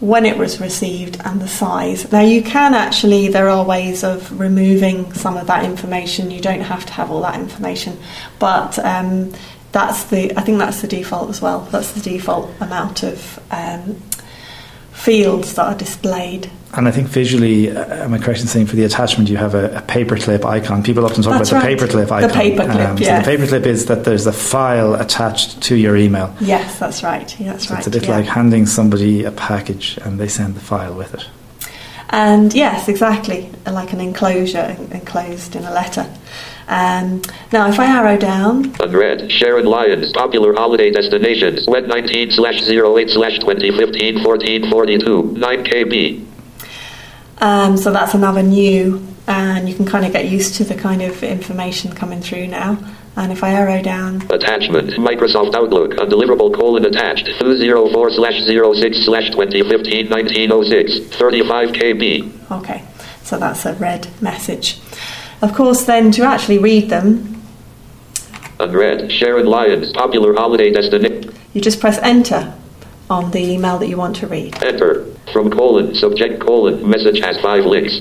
when it was received, and the size. Now, you can actually, there are ways of removing some of that information. You don't have to have all that information, but um, that's the, I think that's the default as well. That's the default amount of um, fields that are displayed. And I think visually, uh, am I correct in saying for the attachment you have a, a paperclip icon? People often talk That's about right. the paperclip icon. The paperclip, yeah. So the paperclip is that there's a file attached to your email. Yes, that's right. Yeah, that's So right. it's a bit yeah. like handing somebody a package and they send the file with it. And yes, exactly, like an enclosure enclosed in a letter. Um, now, if I arrow down, Unread. Sharon Lyons. Popular holiday destinations. Web 19 slash 08 slash 2015 1442. 9 KB. um, so that's another new, and you can kind of get used to the kind of information coming through now. And if I arrow down, Attachment. Microsoft Outlook. Undeliverable colon attached. 204 slash 06 slash 2015 1906. 35 KB. okay, so that's a red message. Of course, then to actually read them, Unread. Sharon Lyons. Popular holiday destination. you just press enter on the email that you want to read. Enter. From colon. Subject colon. Message has five links.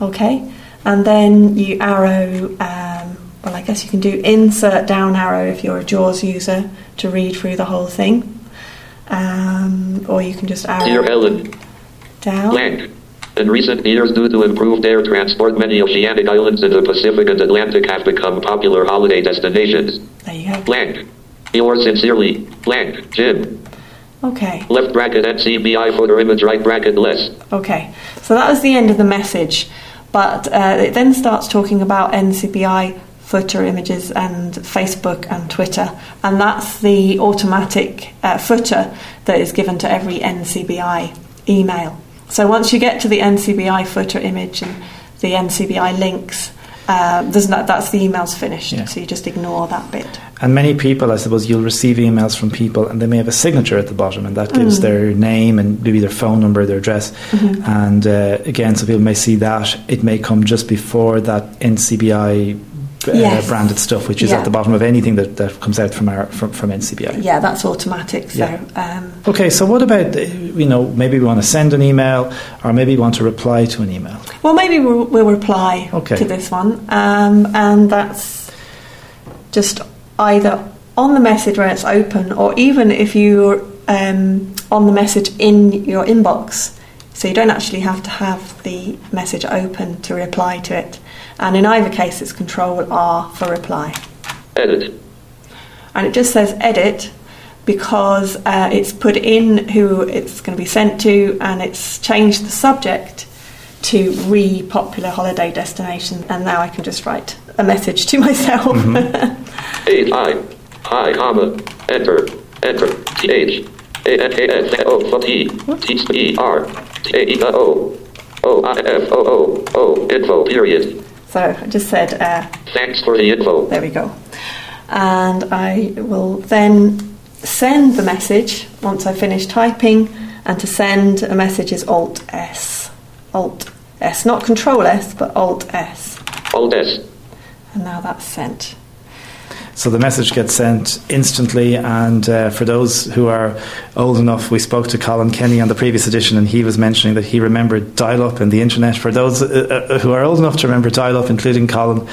Okay, and then you arrow. Um, well, I guess you can do insert down arrow if you're a JAWS user to read through the whole thing, um, or you can just Dear arrow Ellen. down. Blank. In recent years, due to improved air transport, many oceanic islands in the Pacific and Atlantic have become popular holiday destinations. There you go. Blank. Yours sincerely. Blank. Jim. Okay, Left bracket NCBI photo image right bracket less. okay. So that was the end of the message, but uh, it then starts talking about NCBI footer images and Facebook and Twitter, and that's the automatic uh, footer that is given to every NCBI email. So once you get to the NCBI footer image and the NCBI links, uh, that's the email's finished. Yeah. So you just ignore that bit. And many people, I suppose, you'll receive emails from people and they may have a signature at the bottom and that gives Mm. their name and maybe their phone number, their address. Mm-hmm. And uh, again, so people may see that. It may come just before that NCBI uh, Yes. branded stuff, which is Yeah. at the bottom of anything that, that comes out from, our, from, from NCBI. Yeah, that's automatic. So Yeah. um, Okay, so what about, uh, you know, maybe we want to send an email or maybe we want to reply to an email? Well, maybe we'll, we'll reply Okay. to this one, um, and that's just either on the message where it's open, or even if you're um, on the message in your inbox. So you don't actually have to have the message open to reply to it. And in either case, it's Control R for reply. Edit. And it just says edit because uh, it's put in who it's going to be sent to and it's changed the subject to re popular holiday destination. And now I can just write a message to (laughs) myself. Eight I. Hi, comma. Enter. Enter. T H. A N A S O F T. T E R. T A E O. O I F O O O. Info. Period. So I just said, uh, Thanks for the info. there we go. And I will then send the message once I finish typing. And to send a message is Alt S. Alt S, not Control S, but Alt S. Alt S. And now that's sent. So the message gets sent instantly, and uh, for those who are old enough, we spoke to Colin Kenny on the previous edition, and he was mentioning that he remembered dial-up and the internet. For those uh, uh, who are old enough to remember dial-up, including Colin,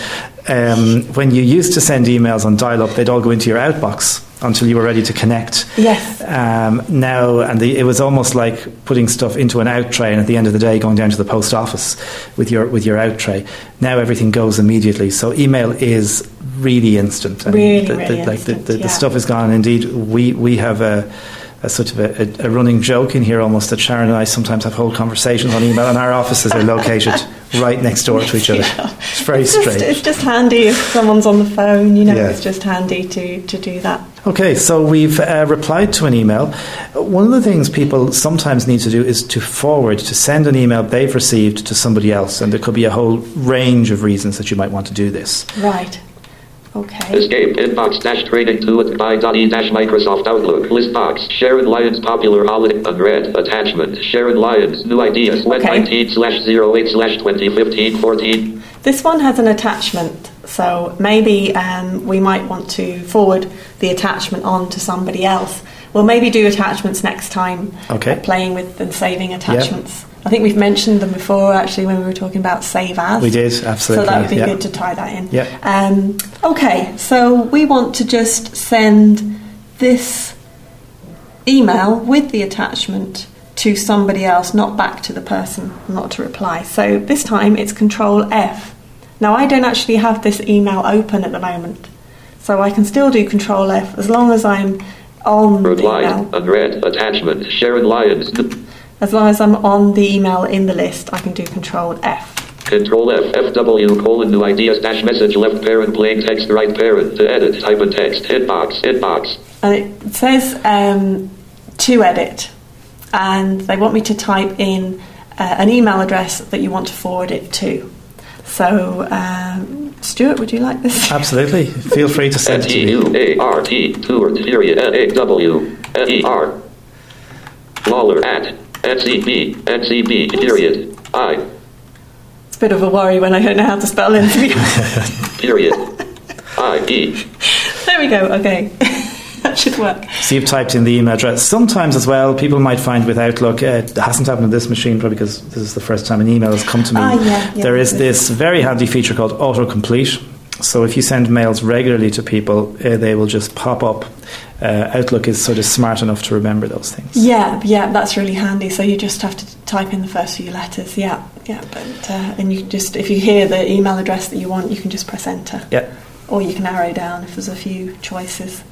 um, when you used to send emails on dial-up, they'd all go into your outbox until you were ready to connect. Yes. Um, now, and the, it was almost like putting stuff into an out tray, and at the end of the day, going down to the post office with your with your out tray. Now everything goes immediately, so email is really instant. Really, the, really like the, instant, the, the yeah. stuff is gone. Indeed, we we have a. A sort of a, a, running joke in here, almost that Sharon and I sometimes have whole conversations on email, and our offices are located (laughs) right next door to each other. It's very it's just, strange. It's just handy if someone's on the phone, you know, Yeah. it's just handy to, to do that. Okay, so we've uh, replied to an email. One of the things people sometimes need to do is to forward, to send an email they've received to somebody else, and there could be a whole range of reasons that you might want to do this. Right. Okay. Escape. Inbox dash training to it by dot e dash Microsoft Outlook. List box. Sharon Lyons popular holiday unread. Attachment. Sharon Lyons new ideas. Web Okay. 19 slash 08 slash 2015 14. This one has an attachment, so maybe um, we might want to forward the attachment on to somebody else. we'll maybe do attachments next time. Okay. playing with and saving attachments. I think we've mentioned them before actually when we were talking about save as. We did, absolutely. So that would be yeah. good to tie that in. Yeah. Um, okay, so we want to just send this email with the attachment to somebody else, not back to the person, not to reply. So this time it's Control F. Now I don't actually have this email open at the moment, so I can still do Control F as long as I'm on the email. Unread. Attachment. Sharon Lyons. As long as I'm on the email in the list, I can do Control F. Control F. FW colon new ideas dash message left parent plain text right parent to edit type in text hitbox hitbox and it says um, to edit, and they want me to type in uh, an email address that you want to forward it to. So, um, Stuart, would you like this? (laughs) Absolutely. Feel free to send it to me. U A R T tour period L A W L E R Lawler at NCB NCB period I It's a bit of a worry when I don't know how to spell it. to be honest. (laughs) period I E there we go. Okay, (laughs) that should work. So you've typed in the email address. Sometimes as well, people might find with Outlook, uh, it hasn't happened on this machine probably because this is the first time an email has come to me. Ah, yeah, yeah. there is this very handy feature called autocomplete. So if you send mails regularly to people, uh, they will just pop up. Uh, Outlook is sort of smart enough to remember those things. Yeah, yeah, that's really handy. So you just have to type in the first few letters. Yeah, yeah, but uh, and you just if you hear the email address that you want, you can just press enter. Yeah. or you can arrow down if there's a few choices.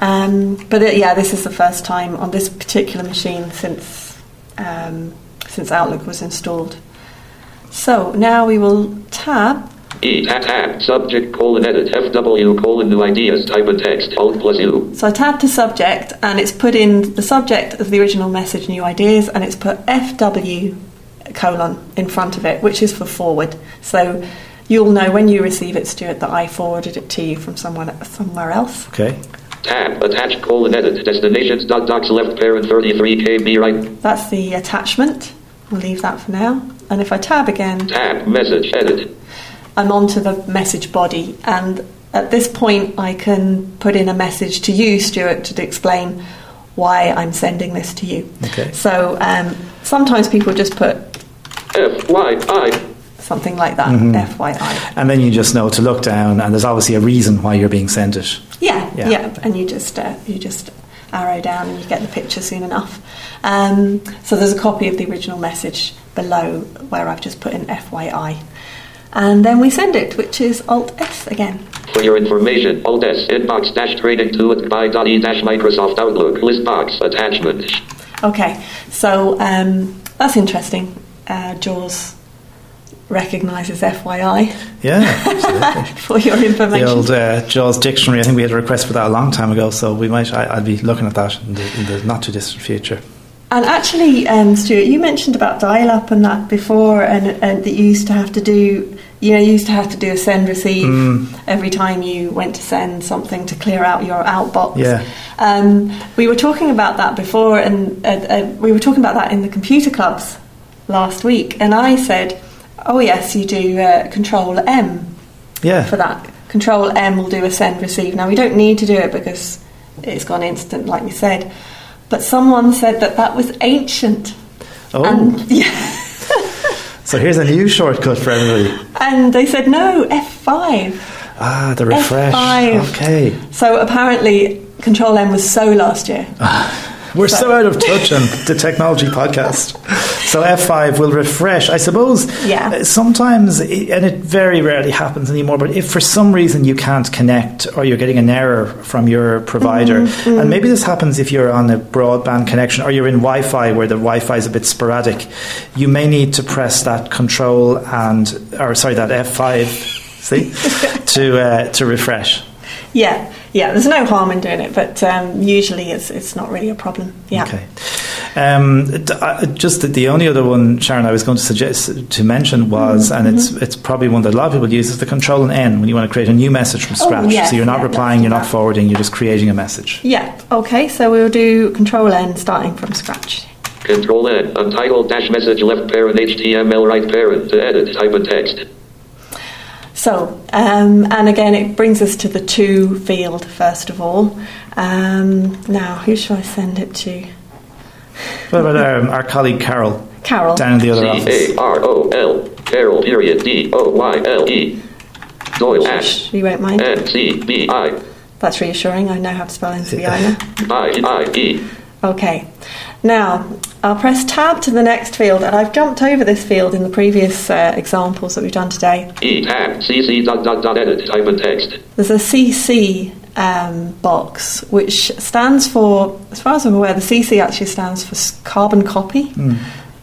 Um, but uh, yeah, this is the first time on this particular machine since um, since Outlook was installed. So now we will tab. E tab tab subject colon edit FW colon new ideas type in text Alt plus U So I tab to subject, and it's put in the subject of the original message, new ideas, and it's put FW colon in front of it, which is for forward. So you'll know when you receive it, Stuart, that I forwarded it to you from someone somewhere else. Okay. tab attach colon edit destinations dot docs left parent 33 KB right That's the attachment. We'll leave that for now. And if I tab again, tab message edit I'm onto the message body. And at this point, I can put in a message to you, Stuart, to explain why I'm sending this to you. Okay. So um, sometimes people just put F Y I something like that, Mm-hmm. FYI. And then you just know to look down, and there's obviously a reason why you're being sent it. Yeah, Yeah. yeah, and you just uh, you just arrow down and you get the picture soon enough. Um, so there's a copy of the original message below where I've just put in FYI, and then we send it, which is Alt S again. For your information, Alt S inbox dash training to it by dot E dash Microsoft Outlook list box attachment. Okay, so um, that's interesting. Uh, Jaws recognises FYI Yeah, (laughs) for your information. the old uh, Jaws dictionary. I think we had a request for that a long time ago, so we might. I, I'll be looking at that in the, in the not too distant future. And actually, um, Stuart, you mentioned about dial-up and that before, and, and that you used to have to do, you know, you used to have to do a send receive Mm. every time you went to send something to clear out your outbox. Yeah. Um, we were talking about that before, and uh, uh, we were talking about that in the computer clubs last week, and I said, "Oh yes, you do uh, Control M Yeah, for that. Control M will do a send receive. Now we don't need to do it because it's gone instant, like we said. But someone said that that was ancient. Oh, And, (laughs) yeah, so here's a new shortcut for everybody. and they said no, F5. Ah, the refresh. F5. Okay, So apparently, Control M was so last year. (laughs) we're so out of touch on the technology podcast. (laughs) So F5 will refresh. I suppose. Yeah. uh, Sometimes, and it very rarely happens anymore. But if for some reason you can't connect, or you're getting an error from your provider, Mm-hmm, and maybe this happens if you're on a broadband connection or you're in Wi-Fi where the Wi-Fi is a bit sporadic, you may need to press that Control and, or sorry, that F5. See, (laughs) to uh, to refresh. Yeah, yeah. There's no harm in doing it, but um, usually it's it's not really a problem. Yeah. Okay. Um, uh, just the, the only other one, Sharon, I was going to suggest to mention was, Mm-hmm, and it's it's probably one that a lot of people use, is the Control and N when you want to create a new message from Oh, scratch. yes, so you're not yeah, replying, you're not that. forwarding, you're just creating a message. Yeah. Okay. So we'll do Control N starting from scratch. Control N untitled dash message left parent HTML right parent to edit type in text. So, um, and again, it brings us to the to field first of all. Um, now, who should I send it to? What about um, our colleague Carol Carol. down in the other C office? A R O L. Carol. Period. D O Y L E. Doyle at You won't mind. N C B I That's reassuring. I know how to spell NCBI now. I I E. Okay. Now, I'll press tab to the next field, and I've jumped over this field in the previous uh, examples that we've done today. E tab C C dot dot dot edit type in text. There's a CC um, box, which stands for, as far as I'm aware, the CC actually stands for carbon copy.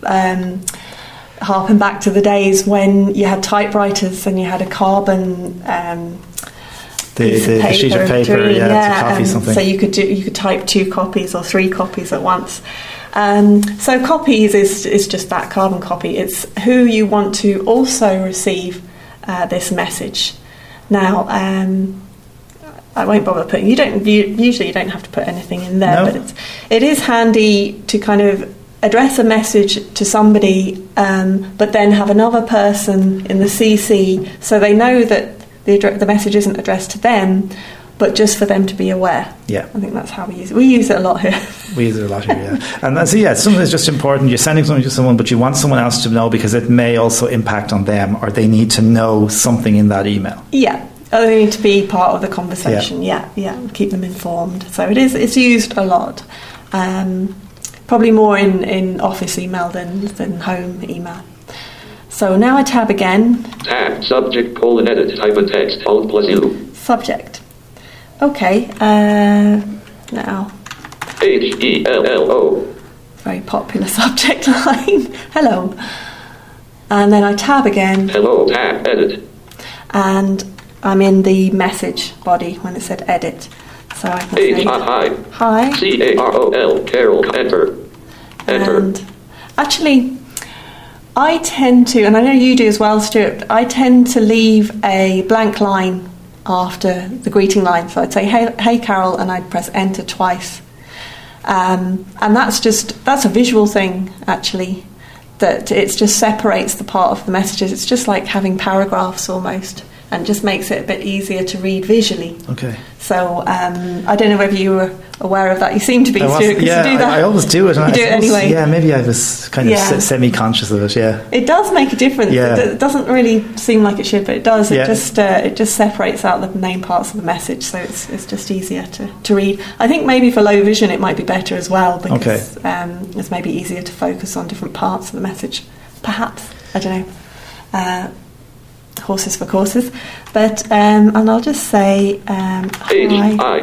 Um, harping back to the days when you had typewriters and you had a carbon um, The, piece the, of the sheet of paper, read, yeah, to copy um, something. So you could do, you could type two copies or three copies at once. Um, so copies is is just that carbon copy. It's who you want to also receive uh, this message. Now, um, I won't bother putting. You don't you, usually you don't have to put anything in there, No. but it's it is handy to kind of address a message to somebody, um, but then have another person in the CC so they know that the the message isn't addressed to them, but just for them to be aware. yeah. I think that's how we use it. We use it a lot here. We use it a lot here, yeah. And that's, yeah, something that's just important. You're sending something to someone, but you want someone else to know because it may also impact on them or they need to know something in that email. yeah. Oh, They need to be part of the conversation. Yeah, yeah. Keep them informed. So it is. It's used a lot. Um, probably more in, in office email than than home email. So now I tab again. Tab subject colon edit type in text. Alt plus U. Subject. Okay. Uh, now H E L L O. very popular (laughs) subject line. Hello. And then I tab again, Hello. Tab edit. and I'm in the message body when it said edit. So I can H say I hi. C A R O L. Carol. Enter. Enter. And actually, I tend to, and I know you do as well, Stuart, I tend to leave a blank line after the greeting line. So I'd say, hey, hey Carol, and I'd press enter twice. Um, and that's just, that's a visual thing, actually, that it just separates the part of the messages. It's just like having paragraphs almost, and just makes it a bit easier to read visually. Okay. So um, I don't know whether you were aware of that. You seem to be, was- Stuart, 'cause yeah, you do that. I, I always do it. You I do it suppose- anyway. Yeah, maybe I was kind of Yeah. semi-conscious of it. Yeah, It does make a difference. Yeah. It, it doesn't really seem like it should, but it does. It Yeah. just uh, it just separates out the main parts of the message, so it's, it's just easier to, to read. I think maybe for low vision it might be better as well because um, it's maybe easier to focus on different parts of the message. Perhaps I don't know. Uh, horses for courses, but um, and I'll just say um, H hi.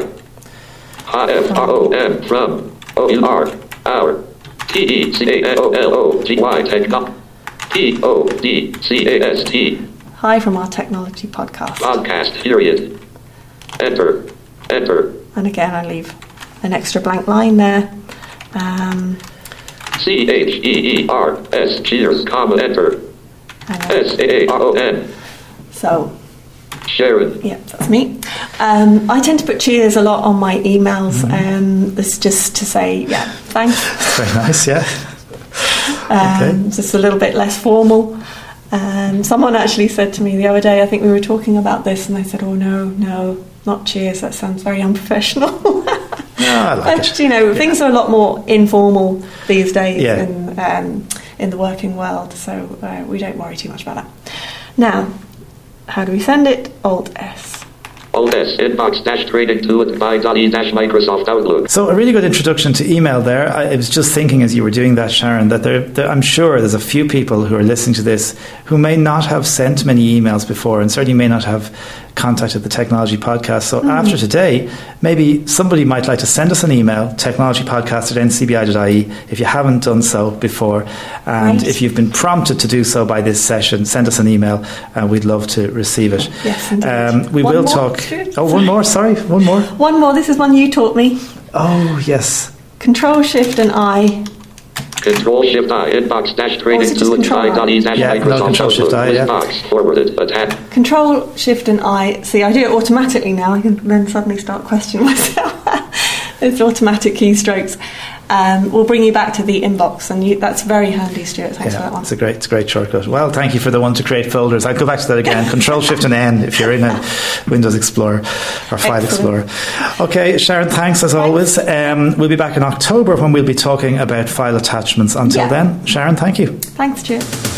I H F R O M from O U R our T E C A O L O G Y techno P O D C A S T Hi from our technology podcast. podcast period. Enter. Enter. And again, I leave an extra blank line there. Um, C H E E R S cheers comma enter. S A R O N so Sharon. Yeah, that's me. Um, I tend to put cheers a lot on my emails. Mm-hmm. Um, it's just to say, yeah, thanks. (laughs) very nice. Yeah. Um, Okay. Just a little bit less formal. Um, someone actually said to me the other day, I think we were talking about this, and they said, "Oh no, no, not cheers. That sounds very unprofessional." (laughs) Yeah, I like but it. you know, things are a lot more informal these days Yeah. in um, in the working world, so uh, we don't worry too much about that. Now, how do we send it? Alt S. Alt S inbox dash training to it by dot E dash Microsoft Outlook. So a really good introduction to email there. I, I was just thinking as you were doing that, Sharon, that there, there, I'm sure there's a few people who are listening to this who may not have sent many emails before, and certainly may not have contacted the Technology Podcast. So after today, maybe somebody might like to send us an email, technologypodcast at ncbi.ie, if you haven't done so before. And Right. if you've been prompted to do so by this session, send us an email, and we'd love to receive it. Yes, indeed. Um, we One will more, talk. Oh, one more. Sorry, one more. One more. This is one you taught me. Oh, yes. Control Shift and I. Control Shift I inbox dash training is it just to it Control by dot E dash Yeah, no, Microsoft Control Shift I, yeah. List box forwarded attack. Control Shift and I. See, I do it automatically now. I can then suddenly start questioning (laughs) myself. it's automatic keystrokes. Um, will bring you back to the inbox, and you, that's very handy, Stuart. Thanks Yeah, for that one. it's a great, it's a great shortcut. Well, thank you for the one to create folders. I'll go back to that again. (laughs) Control Shift and N if you're in a Windows Explorer or File Excellent. Explorer. Okay, Sharon, thanks as always. Um, we'll be back in October when we'll be talking about file attachments. Until Yeah. then, Sharon, thank you. Thanks, Stuart.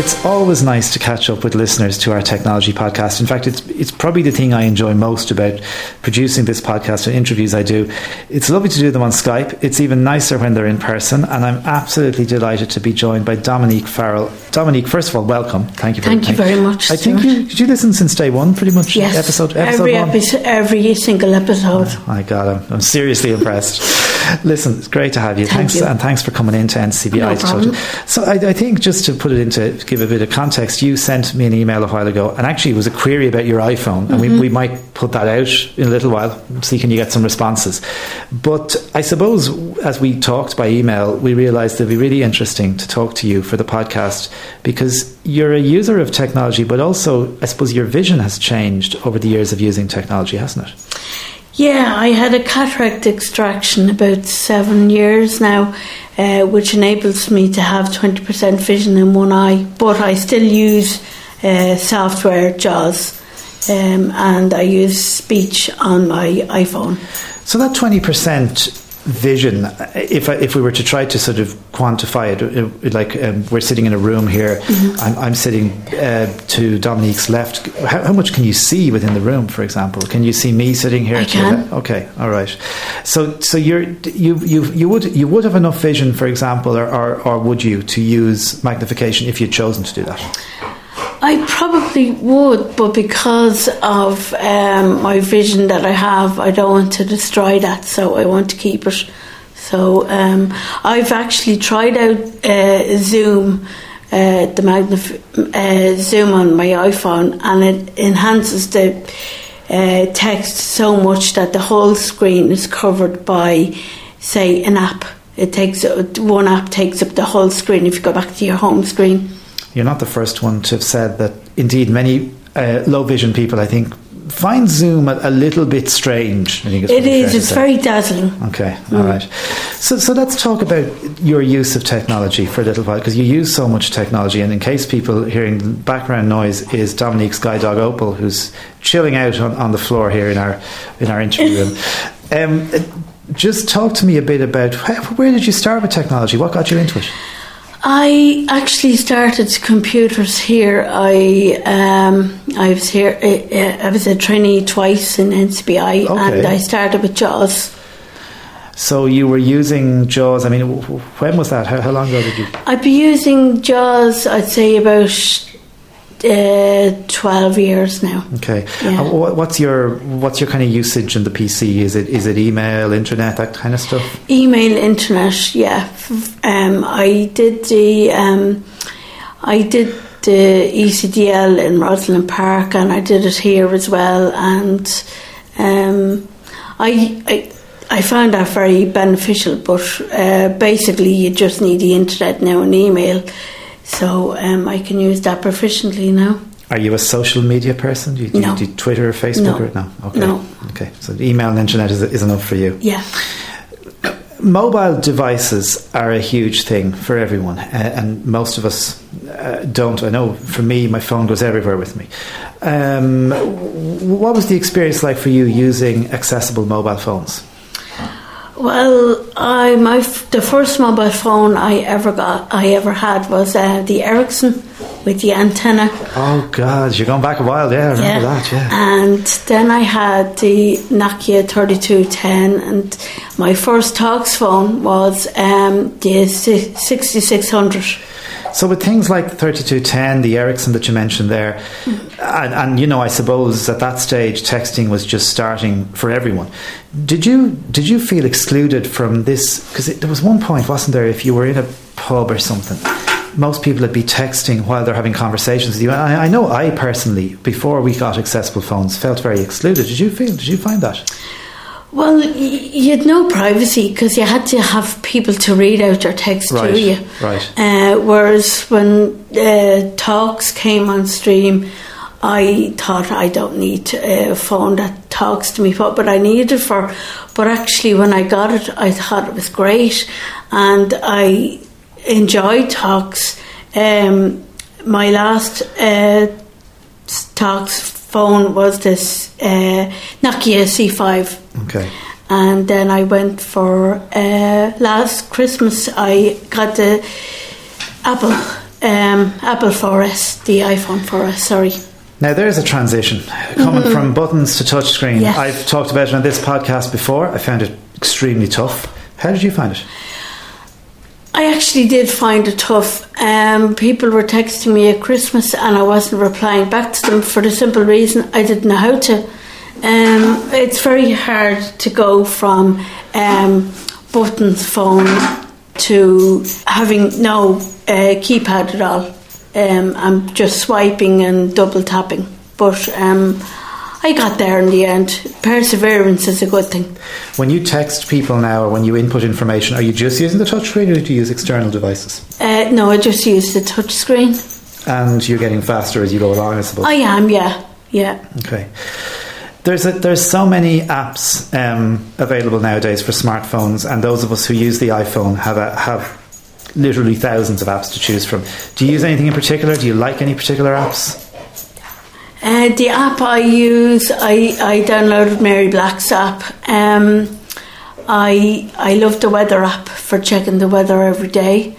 It's always nice to catch up with listeners to our technology podcast. In fact, it's it's probably the thing I enjoy most about producing this podcast and interviews I do. It's lovely to do them on Skype. It's even nicer when they're in person, and I'm absolutely delighted to be joined by Dominique Farrell. Dominique, first of all, welcome. Thank you. Thank you very much, I think you did you listen since day one, pretty much. Yes, Episode episode every episode, every single episode. Oh, my God, I'm, I'm seriously impressed. Listen, it's great to have you. Thank thanks, you. and thanks for coming into NCBI No to talk problem. So, I, I think just to put it into give a bit of context, you sent me an email a while ago, and actually it was a query about your iPhone, and Mm-hmm. we, we might put that out in a little while, see can you get some responses. But I suppose as we talked by email, we realised it'd be really interesting to talk to you for the podcast because you're a user of technology, but also I suppose your vision has changed over the years of using technology, hasn't it? Yeah, I had a cataract extraction about seven years now, uh, which enables me to have 20% vision in one eye, but I still use uh, software, JAWS, um, and I use speech on my iPhone. So that twenty percent vision, if I, if we were to try to sort of quantify it, it, it like um, we're sitting in a room here, I'm, I'm sitting uh, to Dominique's left. How, how much can you see within the room? For example, can you see me sitting here? I can. Okay, all right. So so you're you you you would you would have enough vision, for example, or, or, or would you to use magnification if you'd chosen to do that? I probably would, but because of um, my vision that I have, I don't want to destroy that, so I want to keep it. So um, I've actually tried out uh, Zoom, uh, the magnif- uh, Zoom on my iPhone, and it enhances the uh, text so much that the whole screen is covered by, say, an app. It takes one app takes up the whole screen. If you go back to your home screen. You're not the first one to have said that. Indeed, many uh, low vision people, I think, find Zoom a, a little bit strange. I think it's It is. It's very dazzling. Okay, all right. So, so let's talk about your use of technology for a little while because you use so much technology. And in case people hearing background noise is Dominique Sky Dog Opal, who's chilling out on, on the floor here in our in our interview room. (laughs) Um, just talk to me a bit about where did you start with technology? What got you into it? I actually started computers here. I um, I was here. uh, uh, I was a trainee twice in NCBI, Okay. and I started with JAWS. So you were using JAWS. I mean, when was that? How, how long ago did you? I'd be using JAWS. I'd say about uh, twelve years now. Okay. Yeah. What's your what's your kind of usage in the PC? Is it is it email, internet, that kind of stuff? Email, internet, yeah. Um, I did the um, I did the ECDL in Rosalind Park, and I did it here as well. And um, I, I I found that very beneficial. But uh, basically, you just need the internet now and email, so um, I can use that proficiently now. Are you a social media person? Do you, do you do Twitter or Facebook? No. Or, no. Okay. No. Okay. So email and internet is, is enough for you. Yeah. Mobile devices are a huge thing for everyone, uh, and most of us uh, don't. I know for me, my phone goes everywhere with me. Um, what was the experience like for you using accessible mobile phones? Well, I my the first mobile phone I ever got I ever had was uh, the Ericsson with the antenna. Oh God, you're going back a while. Yeah, I remember that. Yeah. And then I had the Nokia 3210, and my first Talks phone was um, the 6600. So with things like the 3210, the Ericsson that you mentioned there, and, and you know, I suppose at that stage texting was just starting for everyone. Did you did you feel excluded from this? Because there was one point, wasn't there? If you were in a pub or something, most people would be texting while they're having conversations with you. And I, I know I personally, before we got accessible phones, felt very excluded. Did you feel? Did you find that? Well, y- you had no privacy because you had to have people to read out your text Right, to you. right. Uh, whereas when uh, talks came on stream, I thought I don't need a phone that talks to me, but, but I needed it for. But actually, when I got it, I thought it was great, and I enjoyed talks. Um, my last uh, talks phone was this uh, Nokia C5 Okay. and then I went for uh, last Christmas. I got the Apple um, Apple 4S, the iPhone 4S. Sorry. Now there's a transition coming from buttons to touchscreen. Yes. I've talked about it on this podcast before. I found it extremely tough. How did you find it? I actually did find it tough. Um, people were texting me at Christmas and I wasn't replying back to them for the simple reason I didn't know how to. Um, it's very hard to go from um, buttons phone to having no uh, keypad at all. Um, I'm just swiping and double tapping. But um, I got there in the end. Perseverance is a good thing. When you text people now or when you input information, are you just using the touchscreen or do you use external devices? Uh, no, I just use the touch screen. And you're getting faster as you go along, I suppose. I am, yeah, yeah. Okay. There's a, there's so many apps um, available nowadays for smartphones, and those of us who use the iPhone have a, have literally thousands of apps to choose from. Do you use anything in particular? Do you like any particular apps? Uh, the app I use, I, I downloaded Mary Black's app. Um, I I love the weather app for checking the weather every day.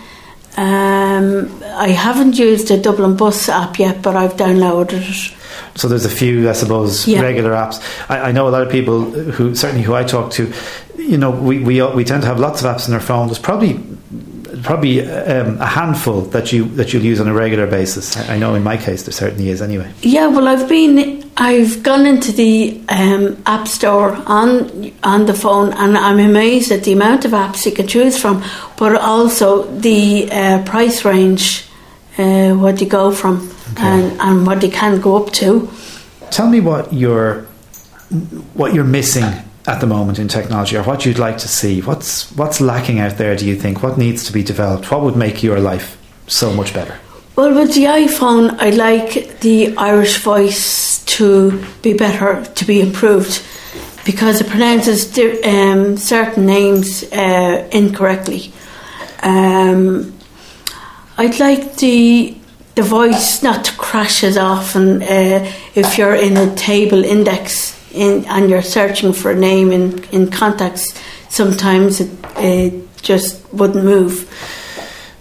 Um, I haven't used the Dublin Bus app yet, but I've downloaded it. So there's a few, I suppose, Yeah. regular apps. I, I know a lot of people who, certainly who I talk to, you know, we, we we tend to have lots of apps on our phone. There's probably probably um, a handful that you that you'll use on a regular basis. I know in my case there certainly is anyway. Yeah, well, I've been, I've gone into the um, app store on on the phone, and I'm amazed at the amount of apps you can choose from, but also the uh, price range, uh, what you go from, and and what you can go up to. Tell me what you're what you're missing at the moment in technology, or what you'd like to see. What's what's lacking out there? Do you think? What needs to be developed? What would make your life so much better? Well, with the iPhone, I'd like the Irish voice to be better, to be improved, because it pronounces um, certain names uh, incorrectly. Um, I'd like the the voice not to crash as often uh, if you're in a table index in, and you're searching for a name in, in contacts. Sometimes it, it just wouldn't move.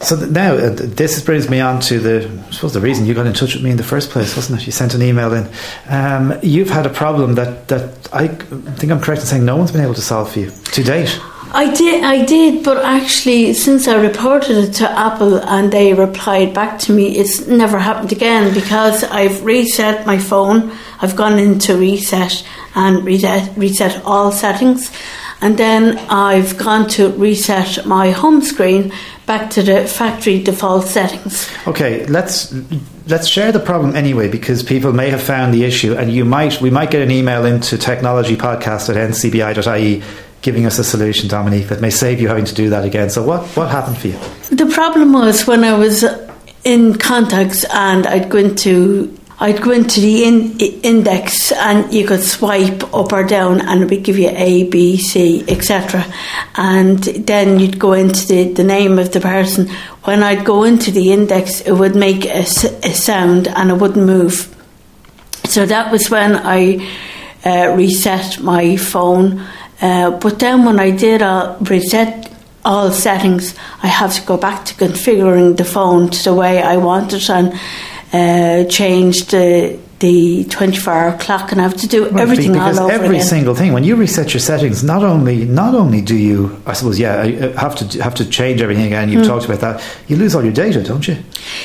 So now uh, this brings me on to the I suppose the reason you got in touch with me in the first place, wasn't it? You sent an email in. Um, you've had a problem that that I think I'm correct in saying no one's been able to solve for you to date. I did, I did, but actually, since I reported it to Apple and they replied back to me, it's never happened again because I've reset my phone. I've gone into reset and reset, reset all settings, and then I've gone to reset my home screen back to the factory default settings. Okay, let's let's share the problem anyway because people may have found the issue, and you might we might get an email into technologypodcast at ncbi.ie giving us a solution, Dominique, that may save you having to do that again. So what what happened for you? The problem was when I was in contacts and I'd go into I'd go into the in, index and you could swipe up or down and it would give you A, B, C, etc. And then you'd go into the, the name of the person. When I'd go into the index, it would make a sound and it wouldn't move. So that was when I uh, reset my phone. Uh, but then when I did uh, reset all settings, I have to go back to configuring the phone to the way I want it and uh, change the the 24 hour clock and I have to do Well, everything because all over every again. single thing when you reset your settings not only not only do you i suppose yeah uh, have to have to change everything again you've talked about that you lose all your data don't you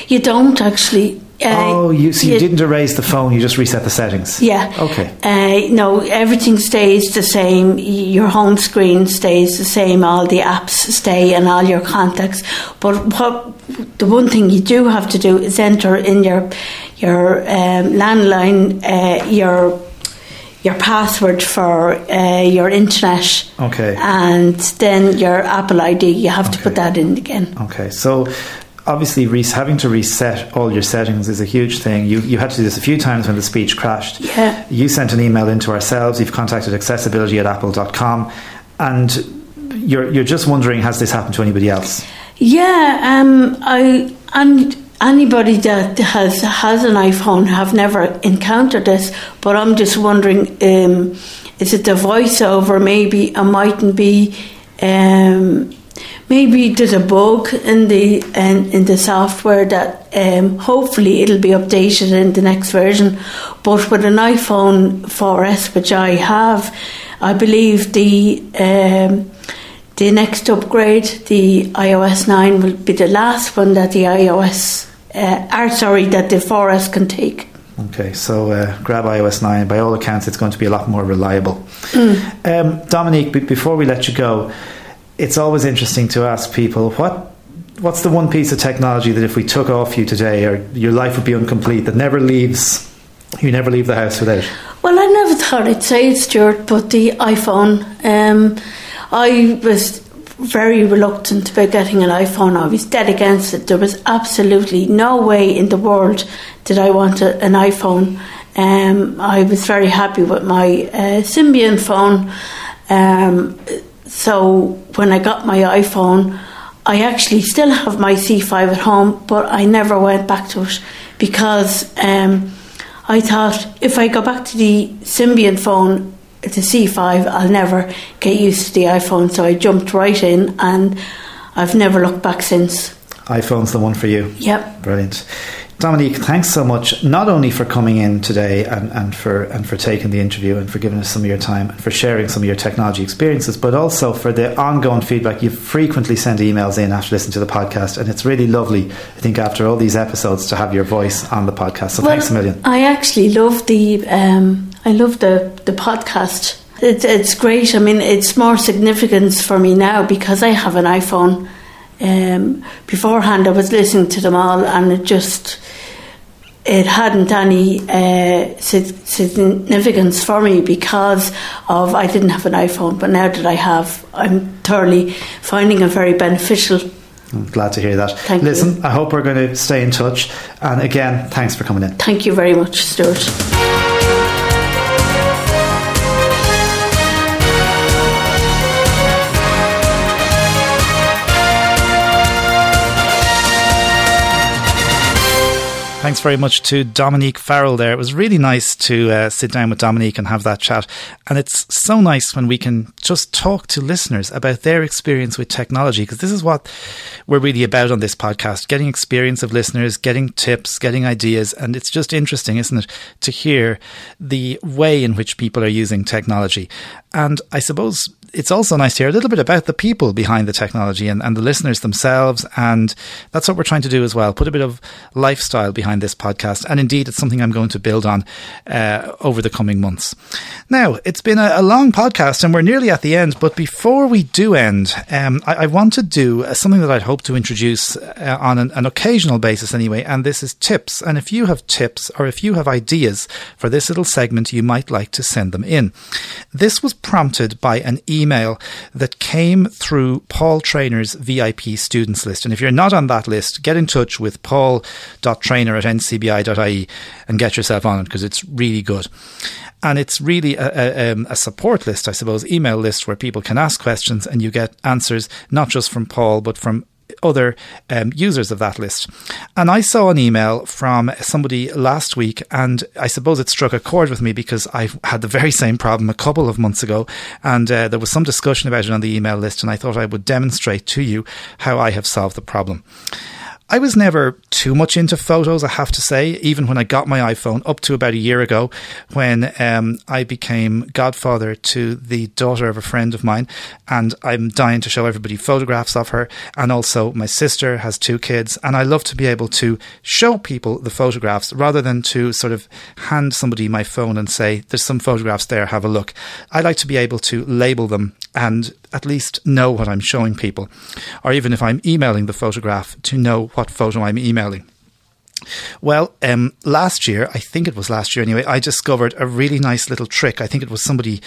you don't actually. Uh, oh you so you, you- didn't erase the phone you just reset the settings Yeah. okay Uh, no, everything stays the same. Your home screen stays the same. All the apps stay and all your contacts. But what the one thing you do have to do is enter in your your um, landline uh, your your password for uh, your internet. Okay. And then your Apple ID, you have to put that in again. Okay, so obviously re- having to reset all your settings is a huge thing. You you had to do this a few times when the speech crashed. Yeah. You sent an email into ourselves. You've contacted accessibility at apple.com, and you're you're just wondering has this happened to anybody else? Yeah, um, I and anybody that has has an iPhone have never encountered this, but I'm just wondering, um, is it the voiceover? Maybe it mightn't be. Um, maybe there's a bug in the in, in the software that um, hopefully it'll be updated in the next version. But with an iPhone 4S, which I have, I believe the um, the next upgrade, the iOS 9, will be the last one that the iOS, uh, or sorry, that the 4S can take. Okay, so uh, grab iOS 9. By all accounts, it's going to be a lot more reliable. Um, Dominique, b- before we let you go, it's always interesting to ask people what what's the one piece of technology that if we took off you today, or your life would be incomplete, that never leaves, you never leave the house without? Well, I never thought I'd say it, Stuart, but the iPhone. Um, I was very reluctant about getting an iPhone. I was dead against it. There was absolutely no way in the world that I wanted an iPhone. Um, I was very happy with my uh, Symbian phone. Um, so when I got my iPhone, I actually still have my C5 at home, but I never went back to it because um, I thought if I go back to the Symbian phone, the C5, I'll never get used to the iPhone. So I jumped right in and I've never looked back since. iPhone's the one for you. Yep. Brilliant. Dominique, thanks so much, not only for coming in today and, and for and for taking the interview and for giving us some of your time and for sharing some of your technology experiences, but also for the ongoing feedback. You frequently send emails in after listening to the podcast, and it's really lovely, I think, after all these episodes to have your voice on the podcast. So thanks a million. I actually love the um, I love the the podcast. It, it's great. I mean, it's more significance for me now because I have an iPhone. Um, beforehand, I was listening to them all, and it just it hadn't any uh, significance for me because of I didn't have an iPhone. But now that I have, I'm thoroughly finding it very beneficial. I'm glad to hear that. Thank you. Listen, I hope we're going to stay in touch. And again, thanks for coming in. Thank you very much, Stuart. Thanks very much to Dominique Farrell there. It was really nice to uh, sit down with Dominique and have that chat. And it's so nice when we can just talk to listeners about their experience with technology, because this is what we're really about on this podcast getting experience of listeners, getting tips, getting ideas. And it's just interesting, isn't it, to hear the way in which people are using technology. And I suppose it's also nice to hear a little bit about the people behind the technology and, and the listeners themselves. And that's what we're trying to do as well put a bit of lifestyle behind this podcast. And indeed, it's something I'm going to build on uh, over the coming months. Now, it's been a, a, long podcast and we're nearly at the end. But before we do end, um, I, I, want to do uh, something that I'd hope to introduce uh, on an, an occasional basis anyway. And this is tips. And if you have tips or if you have ideas for this little segment, you might like to send them in. This was prompted by an email email that came through Paul Trainer's VIP students list. And if you're not on that list, get in touch with paul.trainer at ncbi.ie and get yourself on it because it's really good. And it's really a, a, um, a, support list, I suppose, email list where people can ask questions and you get answers not just from Paul, but from other um, users of that list. And I saw an email from somebody last week, and I suppose it struck a chord with me because I had the very same problem a couple of months ago, and uh, there was some discussion about it on the email list, and I thought I would demonstrate to you how I have solved the problem. I was never too much into photos, I have to say, even when I got my iPhone up to about a year ago when um, I became godfather to the daughter of a friend of mine. And I'm dying to show everybody photographs of her. And also, my sister has two kids. And I love to be able to show people the photographs rather than to sort of hand somebody my phone and say, there's some photographs there, have a look. I like to be able to label them and at least know what I'm showing people, or even if I'm emailing the photograph, to know what photo I'm emailing. Well, um, last year, I think it was last year anyway, I discovered a really nice little trick. I think it was somebody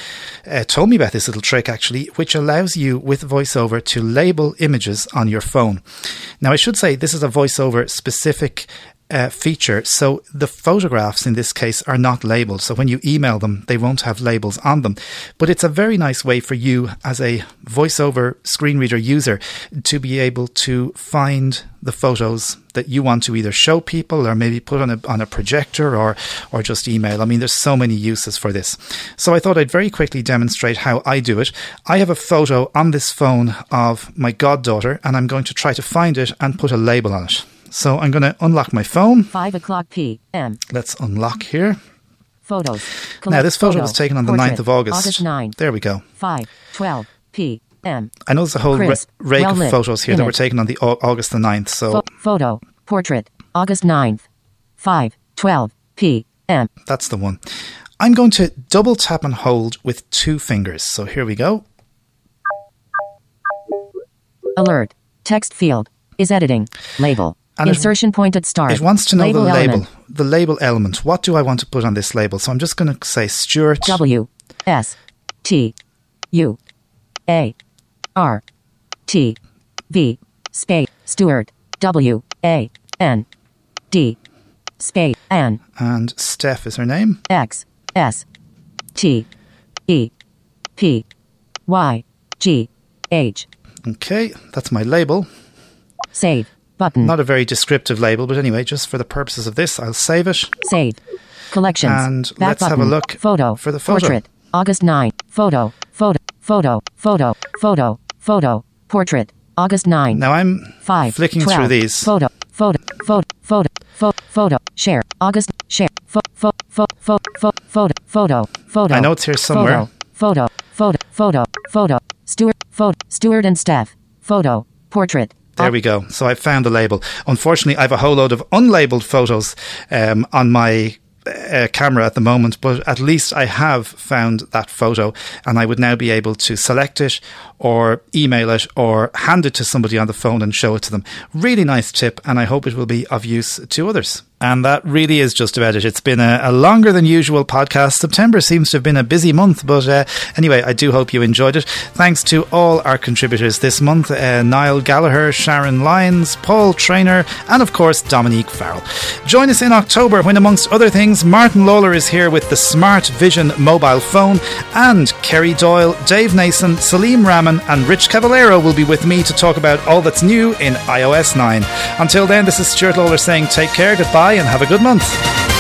uh, told me about this little trick actually, which allows you with VoiceOver to label images on your phone. Now, I should say this is a VoiceOver specific uh, feature. So the photographs in this case are not labeled. So when you email them, they won't have labels on them. But it's a very nice way for you as a voiceover screen reader user to be able to find the photos that you want to either show people or maybe put on a on a projector or or just email. I mean, there's so many uses for this. So I thought I'd very quickly demonstrate how I do it. I have a photo on this phone of my goddaughter, and I'm going to try to find it and put a label on it. So I'm going to unlock my phone. 5 o'clock p.m. Let's unlock here. Photos. Now, this photo was taken on the Portrait. 9th of August. August 9. There we go. 5, 12 p.m. I know there's a whole ra- rake of Well-lit. photos here that were taken on the August the 9th. So Pho- photo. Portrait. August 9th. 5, 12 p.m. that's the one. I'm going to double tap and hold with two fingers. So here we go. Alert. Text field. Is editing. Label. And Insertion point at start. It wants to know label the label, element. the label element. What do I want to put on this label? So I'm just going to say Stuart. W S T U A R T V space Stewart W A N D space N and Steph is her name. X S T E P Y G H Okay, that's my label. save button Not a very descriptive label, but anyway, just for the purposes of this, I'll save it. save collections And Back let's have a button. look photo for the photo. portrait August 9 photo photo photo photo photo photo portrait August 9 Now I'm Five. flicking 12, through these. Photo. Photo. Photo. Photo. Photo. Photo. Share. August. Share. Photo. Photo. Photo. Photo. Photo. Photo. I know it's here somewhere. Photo. Photo. Photo. Photo. Stewart. Photo. Stewart and Steph. Photo. Portrait. There we go. So I found the label. Unfortunately, I have a whole load of unlabeled photos um, on my uh, camera at the moment, but at least I have found that photo and I would now be able to select it or email it or hand it to somebody on the phone and show it to them. Really nice tip, and I hope it will be of use to others. And that really is just about it. It's been a, a longer than usual podcast. September seems to have been a busy month, but uh, anyway, I do hope you enjoyed it. Thanks to all our contributors this month uh, Niall Gallagher, Sharon Lyons, Paul Trainer, and of course, Dominique Farrell. Join us in October when, amongst other things, Martin Lawler is here with the Smart Vision mobile phone, and Kerry Doyle, Dave Nason, Salim Rahman, and Rich Cavallero will be with me to talk about all that's new in iOS 9. Until then, this is Stuart Lawler saying take care, goodbye, and have a good month.